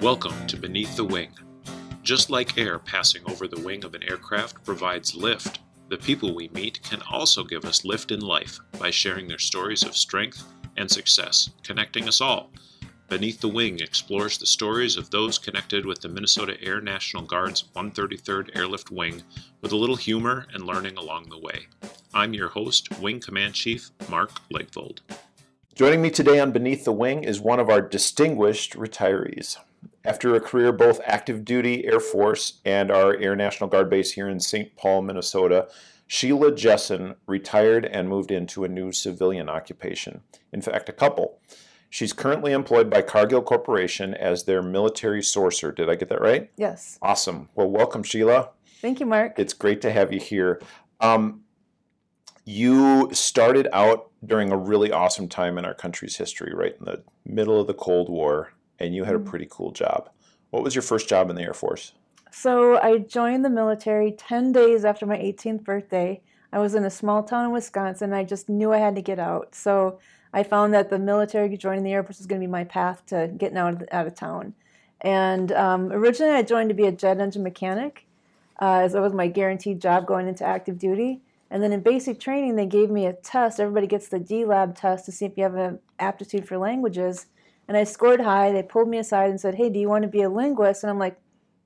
Welcome to Beneath the Wing. Just like air passing over the wing of an aircraft provides lift, the people we meet can also give us lift in life by sharing their stories of strength and success, connecting us all. Beneath the Wing explores the stories of those connected with the Minnesota Air National Guard's 133rd Airlift Wing with a little humor and learning along the way. I'm your host, Wing Command Chief Mark Legvold. Joining me today on Beneath the Wing is one of our distinguished retirees. After a career both active duty Air Force and our Air National Guard base here in St. Paul, Minnesota, Sheila Jessen retired and moved into a new civilian occupation. In fact, a couple. She's currently employed by Cargill Corporation as their military sourcer. Did I get that right? Yes. Awesome. Well, welcome, Sheila. Thank you, Mark. It's great to have you here. Um, you started out during a really awesome time in our country's history, right in the middle of the Cold War, and you had a Mhm. pretty cool job. What was your first job in the Air Force? So I joined the military 10 days after my 18th birthday. I was in a small town in Wisconsin. I just knew I had to get out. So I found that the military joining the Air Force was going to be my path to getting out of, the, out of town. And um, originally, I joined to be a jet engine mechanic, uh, as that was my guaranteed job going into active duty. And then in basic training, they gave me a test. Everybody gets the DLAB test to see if you have an aptitude for languages. And I scored high. They pulled me aside and said, "Hey, do you want to be a linguist?" And I'm like,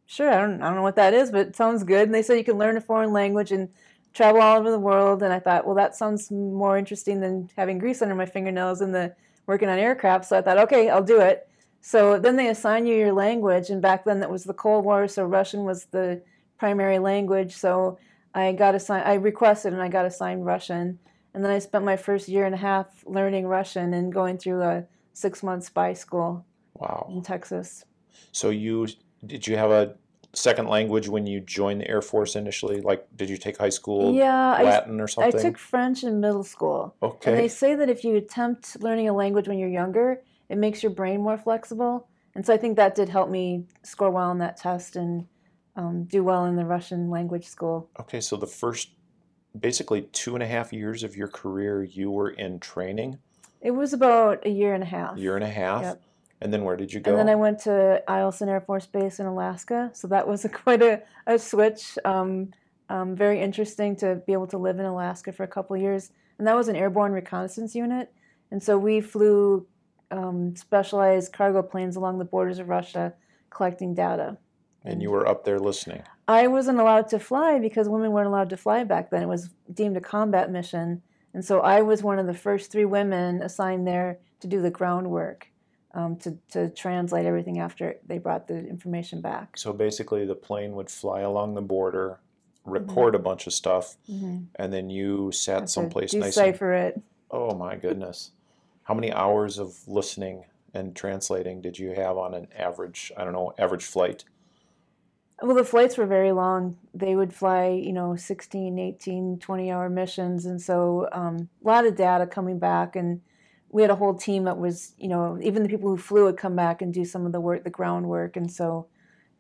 "Sure. I don't, I don't know what that is, but it sounds good." And they said you can learn a foreign language and travel all over the world. And I thought, well, that sounds more interesting than having grease under my fingernails and the working on aircraft. So I thought, okay, I'll do it. So then they assign you your language, and back then that was the Cold War, so Russian was the primary language. So I got assigned, I requested, and I got assigned Russian. And then I spent my first year and a half learning Russian and going through a six-month by school Wow. in Texas. So you did you have a second language when you joined the Air Force initially? Like, did you take high school Yeah, I, Latin or something? I took French in middle school. Okay. And they say that if you attempt learning a language when you're younger, it makes your brain more flexible. And so I think that did help me score well on that test and um, do well in the Russian language school. Okay. So the first, basically two and a half years of your career, you were in training, It was about a year and a half. year and a half, Yep. and then where did you go? And then I went to Eielson Air Force Base in Alaska. So that was a, quite a, a switch. Um, um, very interesting to be able to live in Alaska for a couple of years. And that was an airborne reconnaissance unit. And so we flew um, specialized cargo planes along the borders of Russia collecting data. and you were up there listening. I wasn't allowed to fly because women weren't allowed to fly back then. It was deemed a combat mission. And so I was one of the first three women assigned there to do the groundwork, um, to, to translate everything after they brought the information back. So basically, the plane would fly along the border, record a bunch of stuff, Mm-hmm. and then you sat someplace nice. and- Decipher it. Oh my goodness. How many hours of listening and translating did you have on an average, I don't know, average flight? Well, the flights were very long. They would fly, you know, 16, 18, 20 hour missions. And so um, a lot of data coming back. And we had a whole team that was, you know, even the people who flew would come back and do some of the work, the groundwork. And so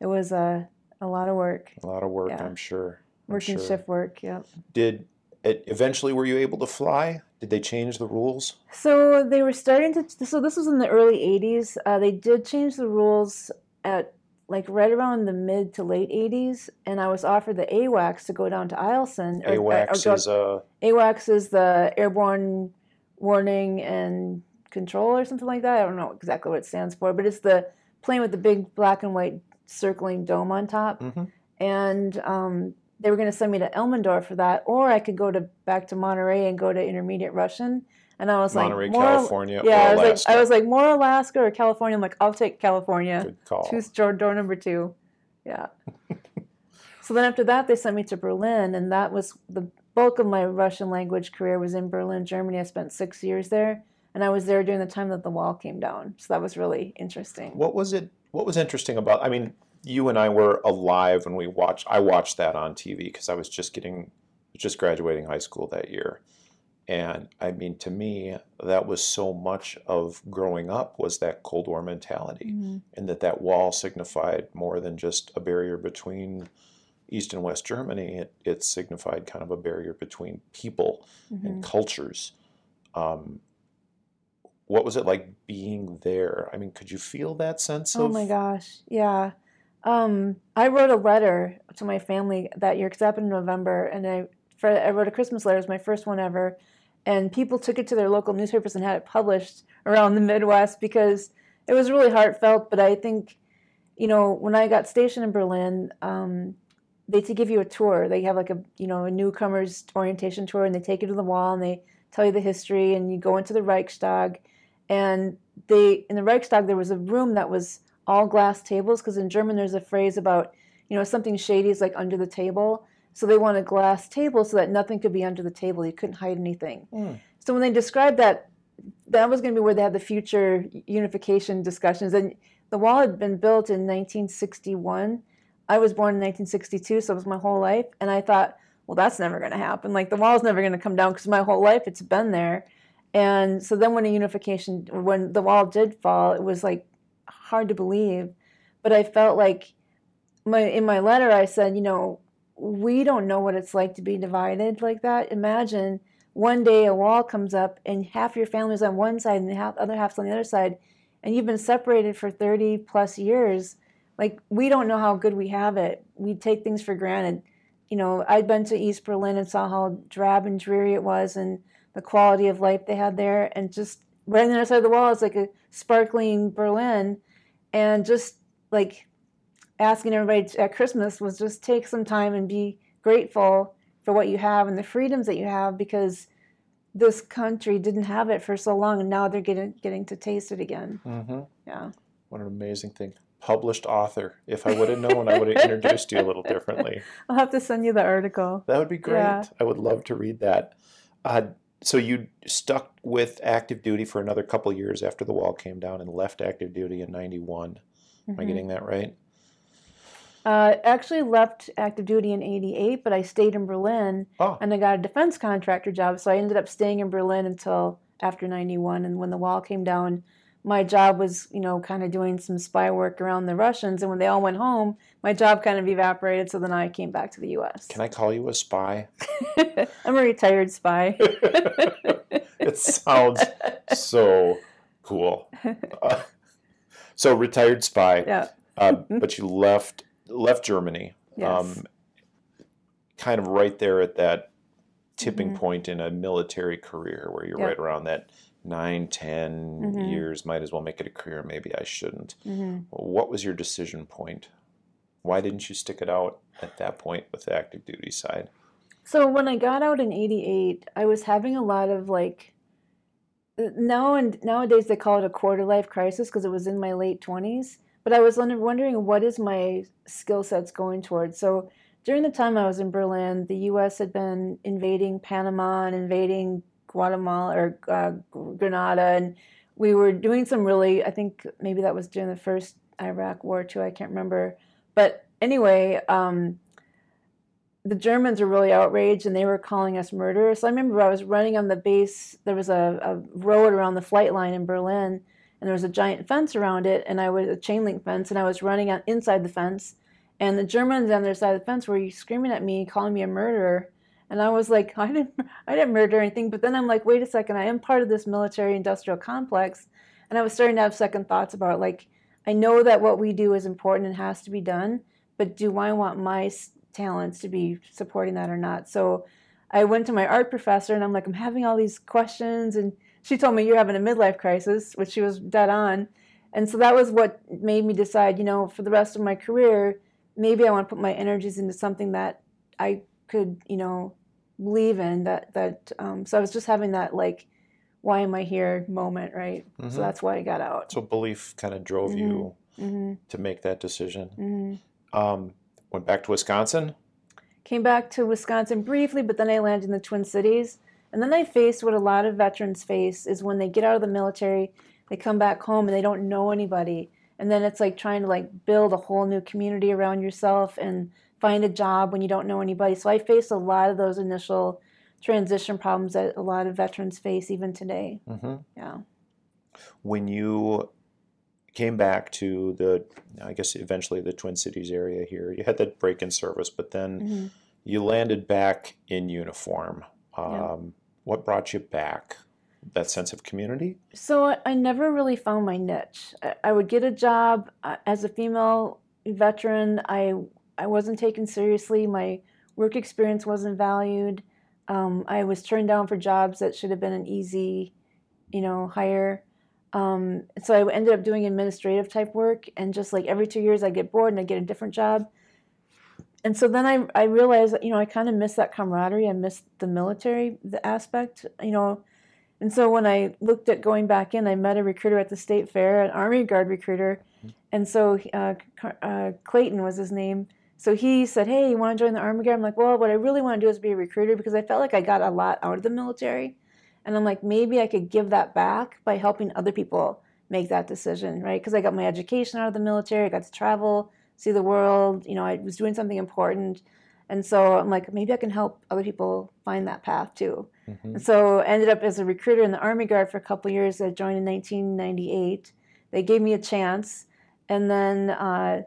it was a, a lot of work, A lot of work, Yeah. I'm sure. I'm working sure. shift work. Yep. Did it eventually were you able to fly? Did they change the rules? So they were starting to. So this was in the early '80s. Uh, they did change the rules at like right around the mid to late '80s, and I was offered the AWACS to go down to Eielson. or- or AWACS is a AWACS is the Airborne Warning and Control or something like that. I don't know exactly what it stands for, but it's the plane with the big black and white circling dome on top. Mhm. And um, they were going to send me to Elmendorf for that, or I could go to back to Monterey and go to intermediate Russian. And I was Monterey, like, more, California, yeah, I was Alaska. like, I was like, more Alaska or California. I'm like, I'll take California. Good call. Choose door, door number two. Yeah. so then after that, they sent me to Berlin, and that was the bulk of my Russian language career was in Berlin, Germany. I spent six years there, and I was there during the time that the wall came down. So that was really interesting. What was it? What was interesting about? I mean, you and I were alive when we watched. I watched that on TV because I was just getting, just graduating high school that year, and I mean, to me, that was so much of growing up was that Cold War mentality, Mhm. and that that wall signified more than just a barrier between East and West Germany. It, it signified kind of a barrier between people Mhm. and cultures. Um, what was it like being there? I mean, could you feel that sense Oh of? Oh my gosh, yeah. Um, I wrote a letter to my family that year because it happened in November, and I for, I wrote a Christmas letter. It was my first one ever, and people took it to their local newspapers and had it published around the Midwest because it was really heartfelt. But I think, you know, when I got stationed in Berlin, um, they to give you a tour. They have like a you know a newcomers orientation tour, and they take you to the wall and they tell you the history, and you go into the Reichstag, and they in the Reichstag there was a room that was all glass tables because in German there's a phrase about you know something shady is like under the table. So they wanted glass tables so that nothing could be under the table. You couldn't hide anything. Mm. So when they described that, that was going to be where they had the future unification discussions. And the wall had been built in 1961. I was born in 1962, so it was my whole life. And I thought, well, that's never going to happen. Like the wall's never going to come down because my whole life it's been there. And so then when a unification, when the wall did fall, it was like hard to believe. But I felt like my in my letter I said, you know, we don't know what it's like to be divided like that. Imagine one day a wall comes up and half your family's on one side and the half, other half's on the other side, and you've been separated for 30 plus years. Like, we don't know how good we have it. We take things for granted. You know, I'd been to East Berlin and saw how drab and dreary it was and the quality of life they had there. And just right on the other side of the wall is like a sparkling Berlin. And just like asking everybody at Christmas was just take some time and be grateful for what you have and the freedoms that you have because this country didn't have it for so long and now they're getting getting to taste it again. hmm Yeah. What an amazing thing. Published author. If I would have known, I would have introduced you a little differently. I'll have to send you the article. That would be great. Yeah. I would love to read that. Uh, so you stuck with active duty for another couple years after the wall came down and left active duty in 91. Am I Mhm. getting that right? Uh, actually left active duty in 88, but I stayed in Berlin Oh, and I got a defense contractor job. So I ended up staying in Berlin until after 91. And when the wall came down, my job was, you know, kind of doing some spy work around the Russians. And when they all went home, my job kind of evaporated. So then I came back to the US. can I call you a spy? I'm a retired spy. it sounds so cool. Uh, so retired spy, yeah. uh, but you left left Germany, Yes. um, kind of right there at that tipping Mhm. point in a military career where you're Yep. right around that nine, ten Mhm. years. Might as well make it a career. Maybe I shouldn't. hmm What was your decision point? Why didn't you stick it out at that point with the active duty side? So when I got out in '88, I was having a lot of like. Now and nowadays they call it a quarter life crisis because it was in my late 20s. But I was wondering what is my skill sets going towards. So during the time I was in Berlin, the U.S. had been invading Panama and invading Guatemala or uh, Grenada, and we were doing some really. I think maybe that was during the first Iraq War too. I can't remember. But anyway. Um, the Germans were really outraged and they were calling us murderers. So I remember I was running on the base. There was a, a road around the flight line in Berlin, and there was a giant fence around it, and I was a chain link fence, and I was running on, inside the fence, and the Germans on their side of the fence were screaming at me, calling me a murderer. And I was like, I didn't, I didn't murder anything. But then I'm like, wait a second, I am part of this military-industrial complex, and I was starting to have second thoughts about like, I know that what we do is important and has to be done, but do I want my talents to be supporting that or not? So I went to my art professor and I'm like, I'm having all these questions. And she told me, You're having a midlife crisis, which she was dead on. And so that was what made me decide, you know, for the rest of my career, maybe I want to put my energies into something that I could, you know, believe in. That, that, um, so I was just having that, like, why am I here moment, right? Mhm. So that's why I got out. So belief kind of drove you hmm to make that decision. hmm Um, went back to Wisconsin. Came back to Wisconsin briefly, but then I landed in the Twin Cities. And then I faced what a lot of veterans face is when they get out of the military, they come back home and they don't know anybody. And then it's like trying to like build a whole new community around yourself and find a job when you don't know anybody. So I faced a lot of those initial transition problems that a lot of veterans face even today. hmm Yeah. When you came back to the, I guess eventually the Twin Cities area here, you had that break in service, but then hmm you landed back in uniform. Um, Yeah. What brought you back? that sense of community? So I, never really found my niche. I, I would get a job uh, as a female veteran. I I wasn't taken seriously. My work experience wasn't valued. Um, I was turned down for jobs that should have been an easy, you know, hire. Um, so I ended up doing administrative type work, and just like every two years, I get bored and I get a different job. And so then I I realized, you know, I kind of miss that camaraderie. I miss the military the aspect, you know. And so when I looked at going back in, I met a recruiter at the state fair, an Army Guard recruiter, and so uh, uh, Clayton was his name. So he said, "Hey, you want to join the Army Guard?" I'm like, "Well, what I really want to do is be a recruiter because I felt like I got a lot out of the military." And I'm like, maybe I could give that back by helping other people make that decision, right? Because I got my education out of the military, I got to travel, see the world, you know, I was doing something important. And so I'm like, maybe I can help other people find that path too. Mm-hmm. And so I ended up as a recruiter in the Army Guard for a couple years. I joined in 1998. They gave me a chance. And then, uh,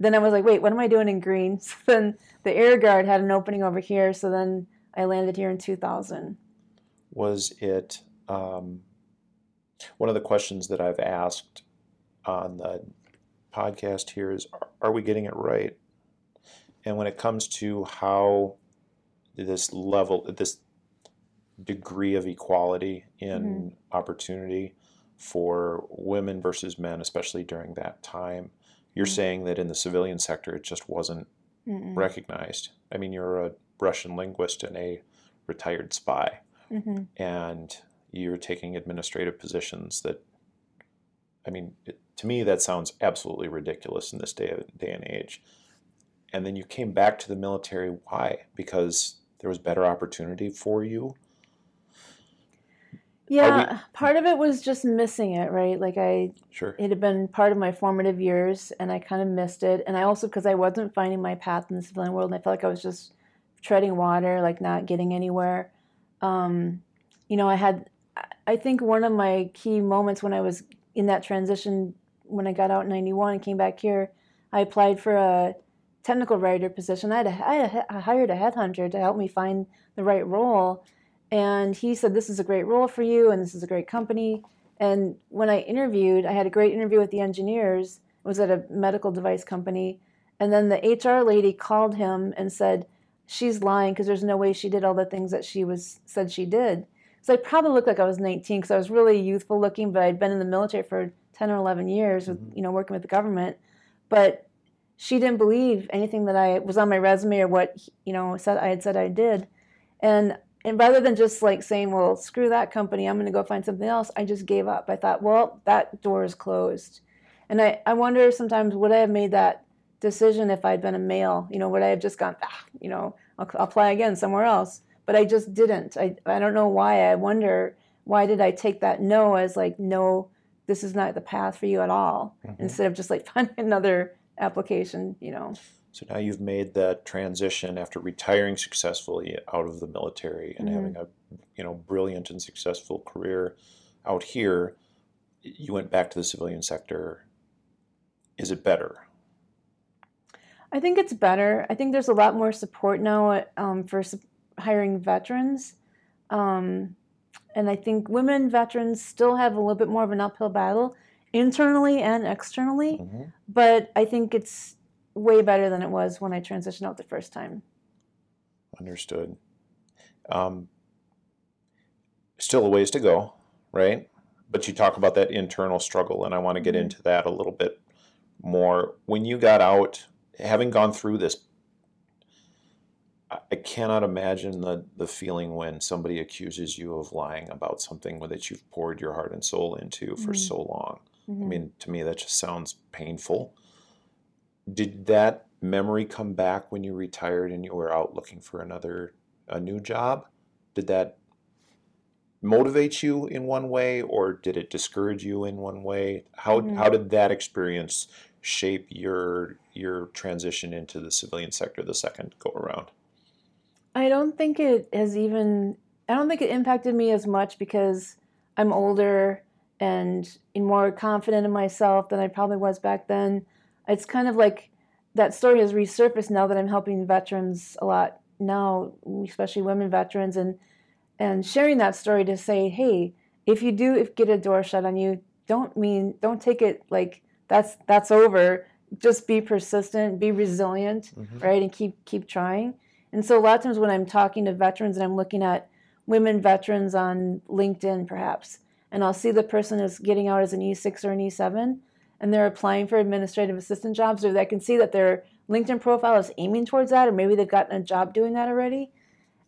then I was like, wait, what am I doing in green? So then the Air Guard had an opening over here. So then I landed here in 2000 was it um, one of the questions that I've asked on the podcast here is are, we getting it right? And when it comes to how this level, this degree of equality in mm-hmm. opportunity for women versus men, especially during that time, you're mm-hmm. saying that in the civilian sector it just wasn't Mm-mm. recognized. I mean, you're a Russian linguist and a retired spy mm-hmm. and you're taking administrative positions that i mean it, to me that sounds absolutely ridiculous in this day, day and age. And then you came back to the military. Why? Because there was better opportunity for you? Yeah we, part of it was just missing it right? Like i sure. it had been part of my formative years and i kind of missed it. And i also because i wasn't finding my path in the civilian world and i felt like i was just treading water like not getting anywhere. Um, you know, I had, I think one of my key moments when I was in that transition, when I got out in 91 and came back here, I applied for a technical writer position. I, had a, I, had a, I hired a headhunter to help me find the right role. And he said, This is a great role for you, and this is a great company. And when I interviewed, I had a great interview with the engineers. It was at a medical device company. And then the HR lady called him and said, she's lying because there's no way she did all the things that she was said she did. So I probably looked like I was 19 because I was really youthful looking, but I'd been in the military for 10 or 11 years with, mm-hmm. you know, working with the government. But she didn't believe anything that I was on my resume or what, you know, said I had said I did. And and rather than just like saying, well, screw that company, I'm going to go find something else, I just gave up. I thought, well, that door is closed. And I, I wonder sometimes would I have made that decision if I'd been a male. You know, would I have just gone, ah, you know, I'll, I'll apply again somewhere else? But I just didn't. I, I don't know why. I wonder why did I take that no as like, no, this is not the path for you at all, mm-hmm. instead of just like finding another application, you know. So now you've made that transition after retiring successfully out of the military and mm-hmm. having a you know brilliant and successful career out here. You went back to the civilian sector. Is it better? I think it's better. I think there's a lot more support now um, for hiring veterans. Um, and I think women veterans still have a little bit more of an uphill battle internally and externally. Mm-hmm. But I think it's way better than it was when I transitioned out the first time. Understood. Um, still a ways to go, right? But you talk about that internal struggle, and I want to get mm-hmm. into that a little bit more. When you got out, having gone through this, I cannot imagine the, the feeling when somebody accuses you of lying about something that you've poured your heart and soul into for mm-hmm. so long. Mm-hmm. I mean, to me, that just sounds painful. Did that memory come back when you retired and you were out looking for another, a new job? Did that motivate you in one way or did it discourage you in one way? How, mm-hmm. how did that experience shape your your transition into the civilian sector the second go around? I don't think it has even I don't think it impacted me as much because I'm older and more confident in myself than I probably was back then. It's kind of like that story has resurfaced now that I'm helping veterans a lot now, especially women veterans and and sharing that story to say, hey, if you do if get a door shut on you, don't mean don't take it like that's that's over. Just be persistent, be resilient, Mhm. right, and keep keep trying. And so a lot of times when I'm talking to veterans and I'm looking at women veterans on LinkedIn, perhaps, and I'll see the person is getting out as an E6 or an E7, and they're applying for administrative assistant jobs, or I can see that their LinkedIn profile is aiming towards that, or maybe they've gotten a job doing that already.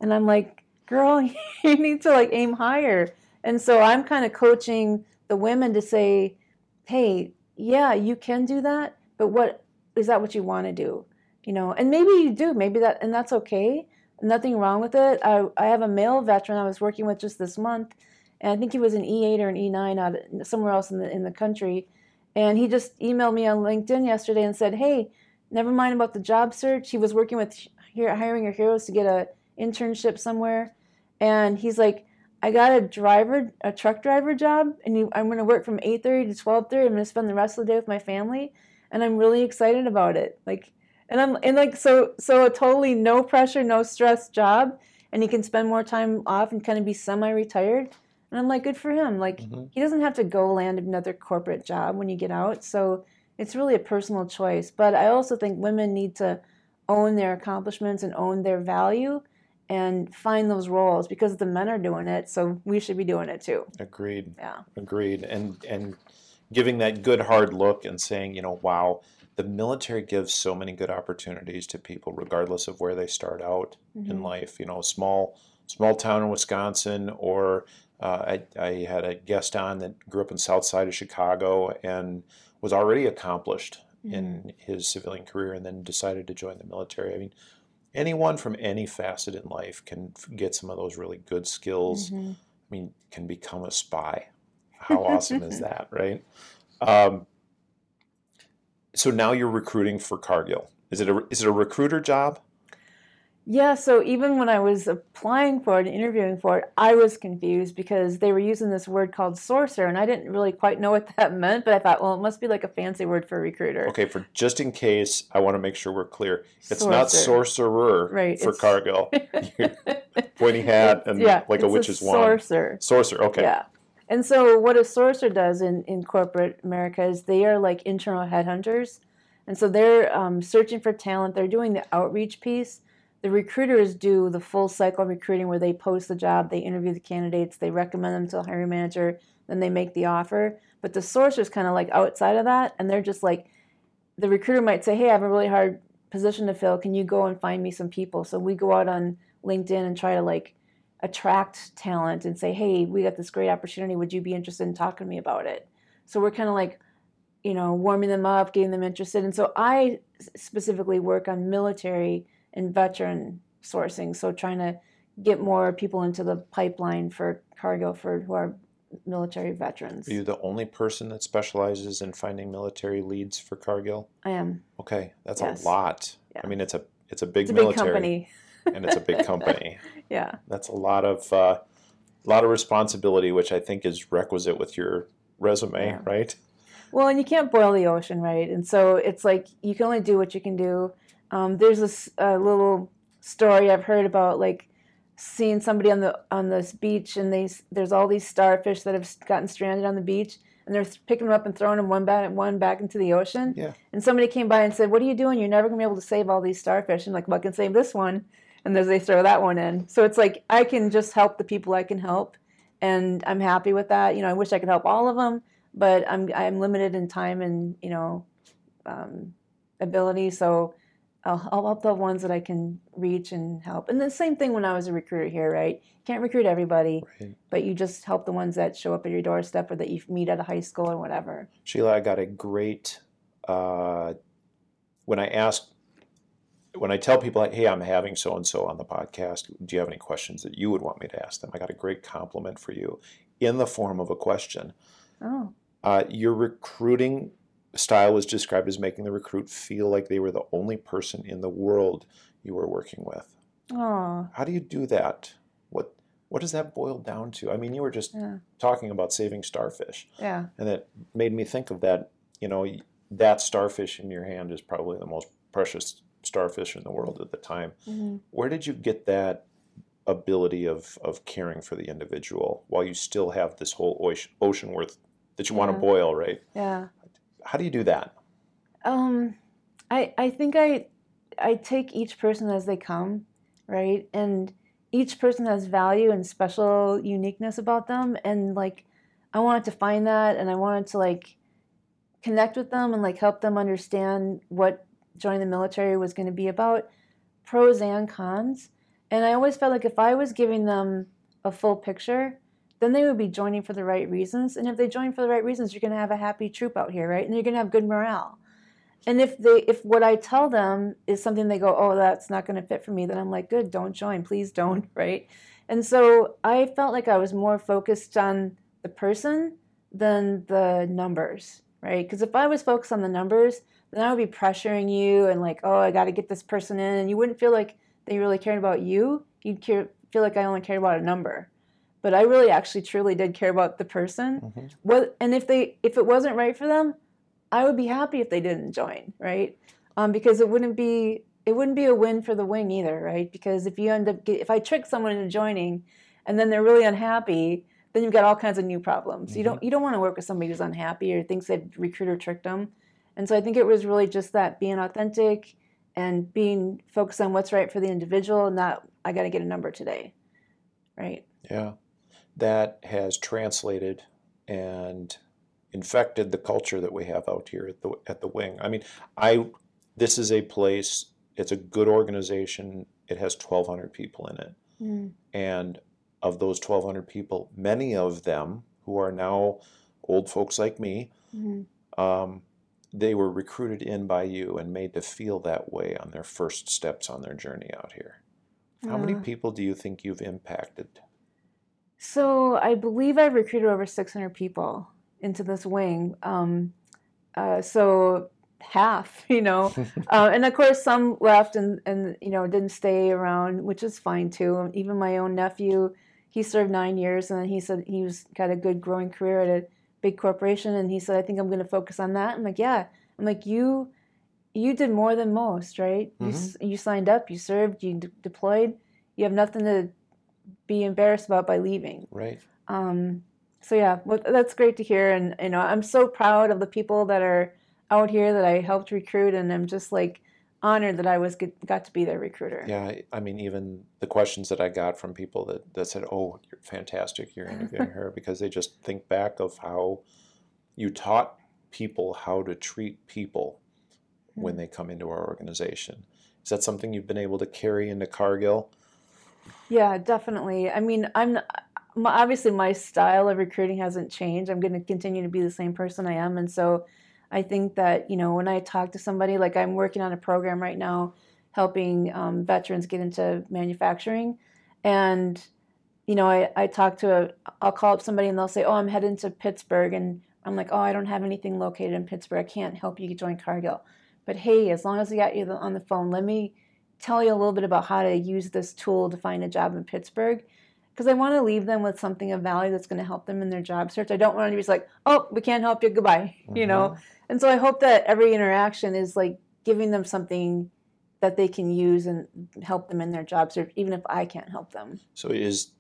And I'm like, girl, you need to like aim higher. And so I'm kind of coaching the women to say, hey, yeah, you can do that, but what is that what you want to do? You know, and maybe you do, maybe that, and that's okay. Nothing wrong with it. I, I have a male veteran I was working with just this month, and I think he was an E8 or an E9 out somewhere else in the in the country, and he just emailed me on LinkedIn yesterday and said, "Hey, never mind about the job search. He was working with Hiring Our Heroes to get a internship somewhere, and he's like, I got a driver, a truck driver job, and I'm going to work from 8:30 to 12:30. I'm going to spend the rest of the day with my family, and I'm really excited about it. Like, and I'm and like so so a totally no pressure, no stress job, and he can spend more time off and kind of be semi-retired. And I'm like, good for him. Like, Mhm. he doesn't have to go land another corporate job when you get out. So it's really a personal choice. But I also think women need to own their accomplishments and own their value and find those roles because the men are doing it, so we should be doing it too. Agreed. Yeah. Agreed. And and giving that good hard look and saying, you know, wow, the military gives so many good opportunities to people, regardless of where they start out in Mhm. life. You know, small small town in Wisconsin, or uh, I, I had a guest on that grew up in South Side of Chicago and was already accomplished in his civilian career, and then decided to join the military. I mean, anyone from any facet in life can get some of those really good skills. Mhm. I mean, can become a spy. How awesome is that, right? Um, so now you're recruiting for Cargill. Is it a is it a recruiter job? Yeah, so even when I was applying for it and interviewing for it, I was confused because they were using this word called sorcerer, and I didn't really quite know what that meant, but I thought, well, it must be like a fancy word for recruiter. Okay, for just in case, I want to make sure we're clear. It's not sorcerer Right, for Cargill. Pointy hat and yeah, like a witch's wand. Sorcerer. Sorcerer. Okay. Yeah. And so what a sourcer does in, in corporate America is they are like internal headhunters. And so they're um, searching for talent. They're doing the outreach piece. The recruiters do the full cycle recruiting where they post the job, they interview the candidates, they recommend them to the hiring manager, then they make the offer. But the sourcer's kind of like outside of that. And they're just like, the recruiter might say, Hey, I have a really hard position to fill. Can you go and find me some people? So we go out on LinkedIn and try to like attract talent and say, hey, we got this great opportunity. Would you be interested in talking to me about it? So we're kind of like, you know, warming them up, getting them interested. And so I specifically work on military and veteran sourcing. So trying to get more people into the pipeline for Cargill for who are military veterans. Are you the only person that specializes in finding military leads for Cargill? I am. Okay, that's Yes. a lot. Yeah. I mean, it's a it's a big It's a big military, company. and it's a big company. Yeah. That's a lot of uh, lot of responsibility, which I think is requisite with your resume, Yeah. right? Well, and you can't boil the ocean, right? And so it's like you can only do what you can do. Um, there's this uh, little story I've heard about, like seeing somebody on the on this beach, and they there's all these starfish that have gotten stranded on the beach, and they're picking them up and throwing them one back one back into the ocean. Yeah. And somebody came by and said, "What are you doing? You're never gonna be able to save all these starfish." And like, well, I can save this one, and then they throw that one in. So it's like I can just help the people I can help, and I'm happy with that. You know, I wish I could help all of them, but I'm I'm limited in time and you know um, ability. So I'll, I'll help the ones that I can reach and help. And the same thing when I was a recruiter here, right? Can't recruit everybody, Right. but you just help the ones that show up at your doorstep or that you meet at a high school or whatever. Sheila, I got a great uh, when I ask when I tell people, like, "Hey, I'm having so and so on the podcast. Do you have any questions that you would want me to ask them?" I got a great compliment for you in the form of a question. Oh, Uh, your recruiting style was described as making the recruit feel like they were the only person in the world you were working with. oh, How do you do that? What what does that boil down to? I mean, you were just yeah, talking about saving starfish, yeah, and that made me think of that. You know, that starfish in your hand is probably the most precious starfish in the world at the time. hmm Where did you get that ability of of caring for the individual while you still have this whole ocean, worth that you want to boil, right? Yeah. How do you do that? Um, I I think I I take each person as they come, right? And each person has value and special uniqueness about them, and like I wanted to find that, and I wanted to like connect with them and like help them understand what joining the military was going to be about, pros and cons. And I always felt like if I was giving them a full picture, then they would be joining for the right reasons. And if they join for the right reasons, you're going to have a happy troop out here, right? And you're going to have good morale. And if they if what I tell them is something they go, "Oh, that's not going to fit for me," then I'm like, "Good, don't join. Please don't." Right? And so I felt like I was more focused on the person than the numbers, right? Because if I was focused on the numbers, then I would be pressuring you and like, "Oh, I got to get this person in," and you wouldn't feel like they really cared about you. You'd care, feel like I only cared about a number. But I really actually truly did care about the person. Mhm. What and if they if it wasn't right for them, I would be happy if they didn't join, right? Um, because it wouldn't be it wouldn't be a win for the wing either, right? Because if you end up get, if I trick someone into joining, and then they're really unhappy, then you've got all kinds of new problems. You don't you don't want to work with somebody who's unhappy or thinks that recruiter tricked them. And so I think it was really just that being authentic and being focused on what's right for the individual, not I got to get a number today, right? Yeah, that has translated and infected the culture that we have out here at the at the wing. I mean, I this is a place. It's a good organization. It has 1,200 people in it, Mm. and of those 1,200 people, many of them who are now old folks like me, Mhm. um, they were recruited in by you and made to feel that way on their first steps on their journey out here. How many Uh, people do you think you've impacted? So I believe I've recruited over 600 people into this wing. Um, uh, so half, you know, uh, and of course some left and and you know didn't stay around, which is fine too. Even my own nephew, he served nine years, and then he said he was got a good growing career at a big corporation, and he said I think I'm going to focus on that. I'm like, yeah. I'm like you. You did more than most, right? You You signed up, you served, you d- deployed. You have nothing to be embarrassed about by leaving. Right. Um, so yeah, well, that's great to hear, and you know, I'm so proud of the people that are out here that I helped recruit, and I'm just like honored that I was get, got to be their recruiter. Yeah, I- mean, even the questions that I got from people that, that said, "Oh, you're fantastic, you're interviewing her," because they just think back of how you taught people how to treat people when hmm. they come into our organization. Is that something you've been able to carry into Cargill? Yeah, definitely. I mean, I'm obviously my style of recruiting hasn't changed. I'm going to continue to be the same person I am, and so I think that you know when I talk to somebody, like I'm working on a program right now, helping um, veterans get into manufacturing, and you know I I talk to a I'll call up somebody and they'll say, oh, I'm heading to Pittsburgh, and I'm like, oh, I don't have anything located in Pittsburgh. I can't help you join Cargill, but hey, as long as I got you on the phone, let me tell you a little bit about how to use this tool to find a job in Pittsburgh. Because I want to leave them with something of value that's going to help them in their job search. I don't want to be like, oh, we can't help you, goodbye, you know. And so I hope that every interaction is like giving them something that they can use and help them in their job search, even if I can't help them. So is,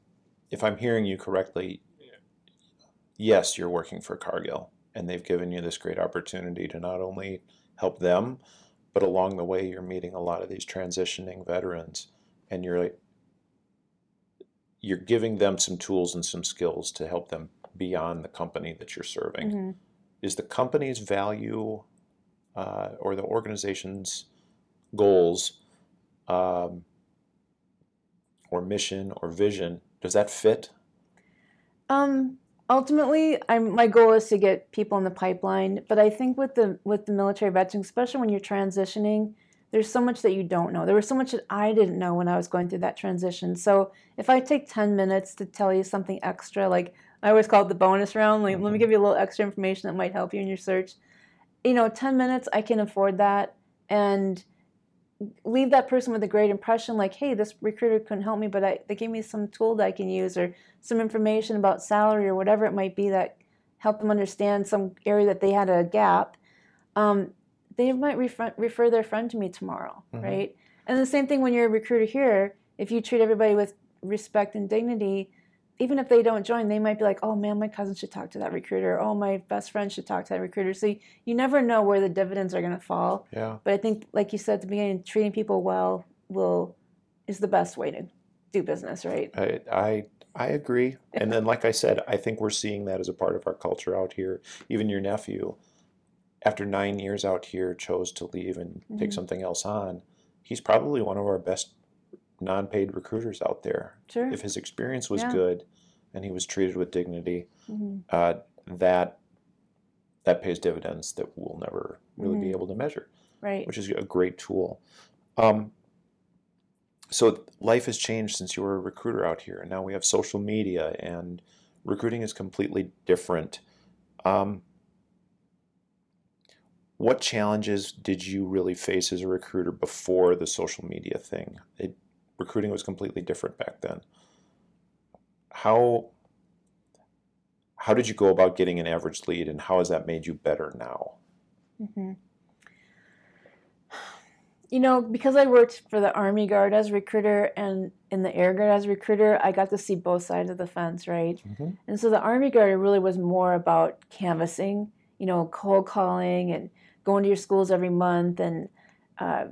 if I'm hearing you correctly, yes, you're working for Cargill, and they've given you this great opportunity to not only help them, but along the way you're meeting a lot of these transitioning veterans, and you're like, you're giving them some tools and some skills to help them beyond the company that you're serving. Mhm. Is the company's value uh, or the organization's goals um, or mission or vision does that fit? Um, ultimately, I'm my goal is to get people in the pipeline, but I think with the with the military veterans, especially when you're transitioning, there's so much that you don't know. There was so much that I didn't know when I was going through that transition. So if I take 10 minutes to tell you something extra, like I always call it the bonus round, like let me Mhm. give you a little extra information that might help you in your search. You know, 10 minutes, I can afford that and leave that person with a great impression like, hey, this recruiter couldn't help me, but I, they gave me some tool that I can use or some information about salary or whatever it might be that help them understand some area that they had a gap. Um, they might refer, refer their friend to me tomorrow, Mhm. right? And the same thing when you're a recruiter here, if you treat everybody with respect and dignity, even if they don't join, they might be like, oh man, my cousin should talk to that recruiter. Oh, my best friend should talk to that recruiter. So you, you never know where the dividends are going to fall. Yeah. But I think, like you said at the beginning, treating people well will is the best way to do business, right? I, I I agree. And then, like I said, I think we're seeing that as a part of our culture out here. Even your nephew, after nine years out here, chose to leave and take Mhm. something else on. He's probably one of our best non-paid recruiters out there. Sure. If his experience was Yeah. good and he was treated with dignity, Mhm. uh, that that pays dividends that we'll never really be Mhm. able to measure Right. which is a great tool. Um, so life has changed since you were a recruiter out here, and now we have social media, and recruiting is completely different. Um, what challenges did you really face as a recruiter before the social media thing? It, recruiting was completely different back then. How how did you go about getting an average lead, and how has that made you better now? hmm You know, because I worked for the Army Guard as recruiter and in the Air Guard as recruiter, I got to see both sides of the fence, right? And so the Army Guard really was more about canvassing, you know, cold calling and going to your schools every month and uh,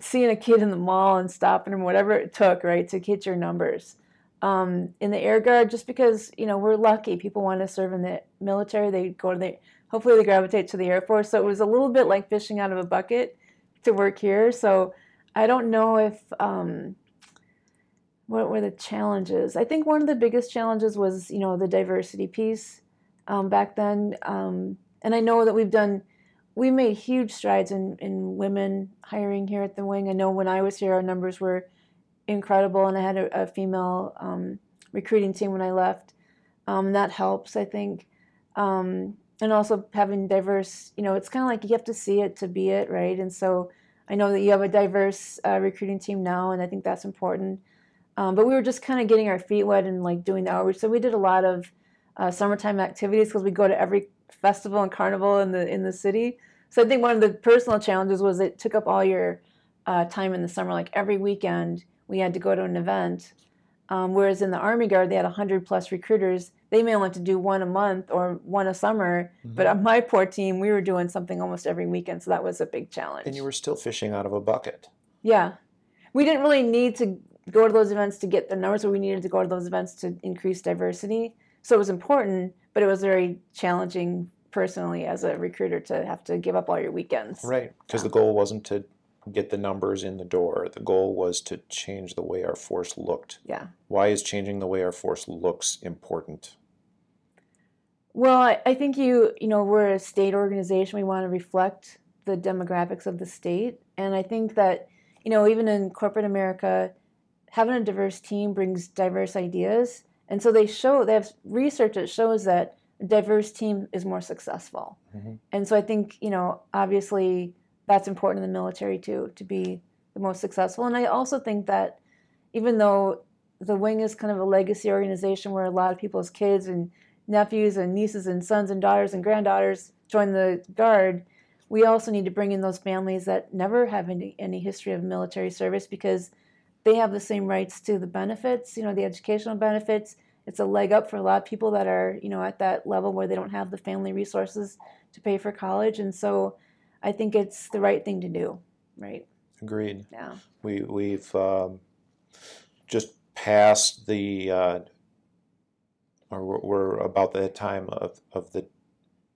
seeing a kid in the mall and stopping him, whatever it took, right, to get your numbers. Um, in the Air Guard, just because you know we're lucky, people want to serve in the military. They go to the hopefully they gravitate to the Air Force. So it was a little bit like fishing out of a bucket to work here. So I don't know if um, what were the challenges. I think one of the biggest challenges was you know the diversity piece um, back then, um, and I know that we've done we made huge strides in in women hiring here at the wing. I know when I was here, our numbers were incredible, and I had a, a female um, recruiting team when I left. Um, that helps, I think. Um, and also having diverse, you know, it's kind of like you have to see it to be it, right? And so I know that you have a diverse uh, recruiting team now, and I think that's important. Um, but we were just kind of getting our feet wet and like doing the outreach. So we did a lot of uh, summertime activities because we go to every festival and carnival in the in the city. So I think one of the personal challenges was it took up all your uh, time in the summer. Like every weekend, we had to go to an event. Um, whereas in the Army Guard, they had 100 plus recruiters. They may only have to do one a month or one a summer. But on my poor team, we were doing something almost every weekend. So that was a big challenge. and you were still fishing out of a bucket. Yeah. We didn't really need to go to those events to get the numbers, but we needed to go to those events to increase diversity. So it was important, but it was very challenging personally as a recruiter to have to give up all your weekends. Right, because the goal wasn't to get the numbers in the door. The goal was to change the way our force looked. Yeah. Why is changing the way our force looks important? Well, I, I think you, you know, we're a state organization. We want to reflect the demographics of the state. And I think that, you know, even in corporate America, having a diverse team brings diverse ideas. And so they show, they have research that shows that a diverse team is more successful. Mhm. And so I think, you know, obviously that's important in the military too, to be the most successful. And I also think that even though the wing is kind of a legacy organization where a lot of people's kids and nephews and nieces and sons and daughters and granddaughters join the guard, we also need to bring in those families that never have any, any history of military service because they have the same rights to the benefits, you know, the educational benefits. It's a leg up for a lot of people that are, you know, at that level where they don't have the family resources to pay for college. And so I think it's the right thing to do, right? Agreed. Yeah. We we've um, just passed the, uh, or we're, we're about the time of, of the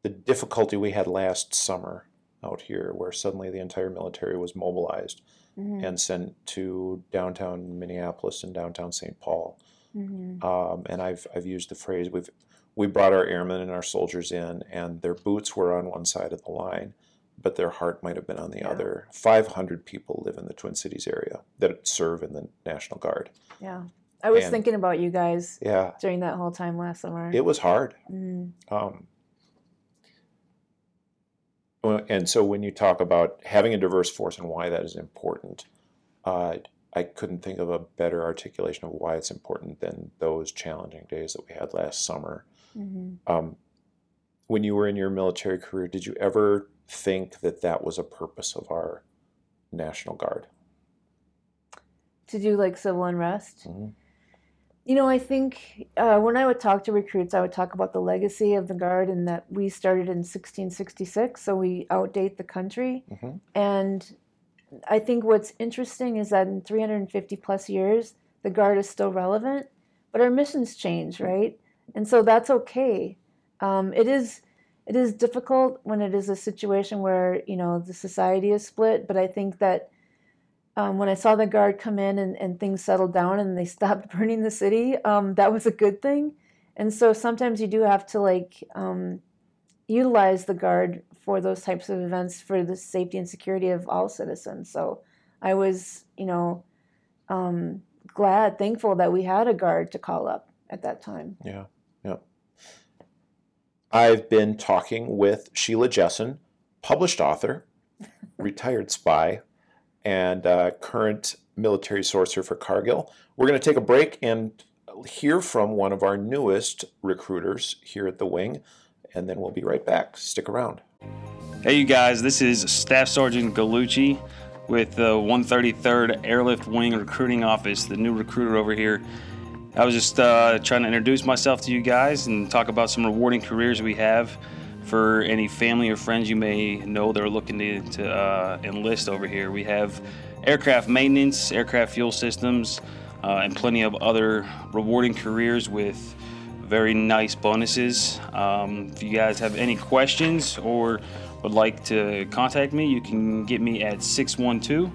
the difficulty we had last summer out here, where suddenly the entire military was mobilized hmm and sent to downtown Minneapolis and downtown St. Paul. hmm um, and I've I've used the phrase we've we brought our airmen and our soldiers in, and their boots were on one side of the line, but their heart might have been on the Yeah. other. Five hundred people live in the Twin Cities area that serve in the National Guard. Yeah. I was And- thinking about you guys Yeah, during that whole time last summer. it was hard. Mhm. Um, and so when you talk about having a diverse force and why that is important, uh, I couldn't think of a better articulation of why it's important than those challenging days that we had last summer. Mhm. Um, when you were in your military career, did you ever think that that was a purpose of our National Guard? To do like civil unrest. Mhm. You know, I think uh, when I would talk to recruits, I would talk about the legacy of the Guard and that we started in 1666, so we outdate the country. Mhm. And I think what's interesting is that in 350 plus years, the Guard is still relevant, but our missions change, right? And so that's okay. Um, it is it is difficult when it is a situation where you know the society is split, but I think that um, when I saw the guard come in and, and things settled down and they stopped burning the city, um, that was a good thing. And so sometimes you do have to like um, utilize the guard for those types of events for the safety and security of all citizens. So I was, you know, um, glad, thankful that we had a guard to call up at that time. Yeah, yeah. I've been talking with Sheila Jessen, published author, retired spy, and uh, current military sourcer for Cargill. We're going to take a break and hear from one of our newest recruiters here at the Wing, and then we'll be right back. Stick around. Hey, you guys, this is Staff Sergeant Galucci with the 133rd Airlift Wing Recruiting Office, the new recruiter over here. I was just uh, trying to introduce myself to you guys and talk about some rewarding careers we have for any family or friends you may know that are looking to, to uh, enlist over here. We have aircraft maintenance, aircraft fuel systems, uh, and plenty of other rewarding careers with very nice bonuses. Um, if you guys have any questions or would like to contact me, you can get me at 612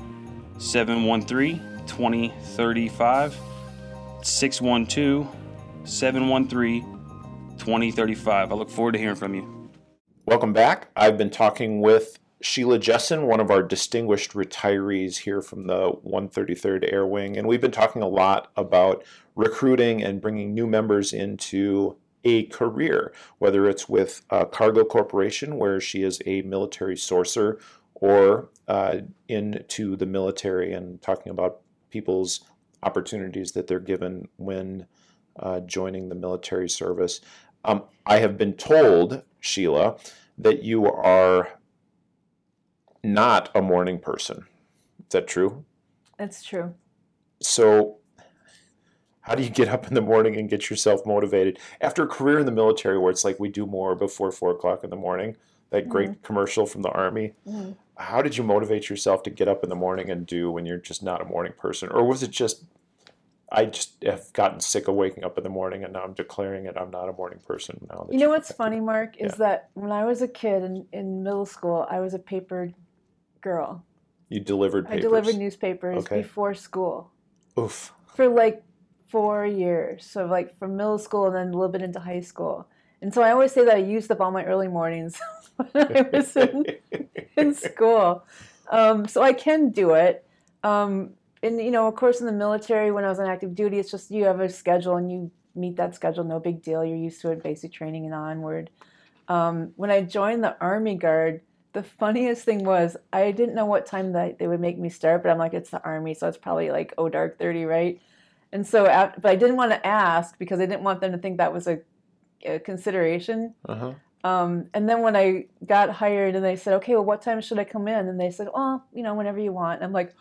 713 2035. 612 713 2035. I look forward to hearing from you. Welcome back. I've been talking with Sheila Jessen, one of our distinguished retirees here from the 133rd Air Wing, and we've been talking a lot about recruiting and bringing new members into a career, whether it's with uh, Cargill Corporation, where she is a military sourcer, or uh, into the military and talking about people's opportunities that they're given when uh, joining the military service. Um, I have been told, Sheila, that you are not a morning person. Is that true? That's true. So, how do you get up in the morning and get yourself motivated after a career in the military where it's like we do more before four o'clock in the morning? That great commercial from the army. Mhm. How did you motivate yourself to get up in the morning and do when you're just not a morning person, or was it just I just have gotten sick of waking up in the morning and now I'm declaring it I'm not a morning person now. You know what's funny, Mark, is Yeah. that when I was a kid in, in middle school, I was a paper girl. You delivered papers. I delivered newspapers Okay. before school Oof. for like four years. So like from middle school and then a little bit into high school. And so I always say that I used up all my early mornings when I was in, in school. Um, so I can do it. Um, and you know, of course, in the military, when I was on active duty, it's just you have a schedule and you meet that schedule. No big deal. You're used to it, basic training and onward. Um, when I joined the Army Guard, the funniest thing was I didn't know what time that they would make me start, but I'm like, it's the Army, so it's probably like oh dark thirty, right? And so, but I didn't want to ask because I didn't want them to think that was a, a consideration. uh-huh. Um, and then when I got hired and they said, okay, well, what time should I come in? And they said, oh, you know, whenever you want. And I'm like,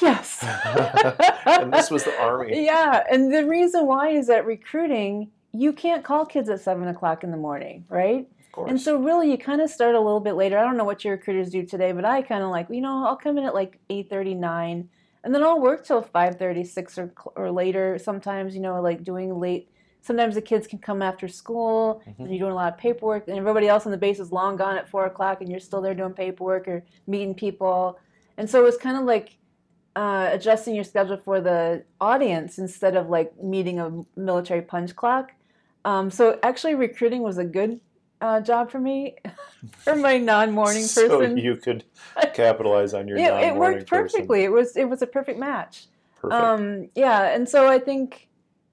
yes. and this was the army. yeah. And the reason why is that recruiting, you can't call kids at seven o'clock in the morning, right? Of course. And so really you kind of start a little bit later. I don't know what your recruiters do today, but I kind of like, you know, I'll come in at like 8:39 and then I'll work till 5:30, 6 or or later sometimes, you know, like doing late Sometimes the kids can come after school Mhm. and you're doing a lot of paperwork, and everybody else on the base is long gone at four o'clock, and you're still there doing paperwork or meeting people. And so it was kind of like uh, adjusting your schedule for the audience instead of like meeting a military punch clock. Um, so actually, recruiting was a good uh, job for me for my non-morning person. so you could capitalize on your it, it non-morning worked person. perfectly. It was it was a perfect match. Perfect. Um, yeah, and so I think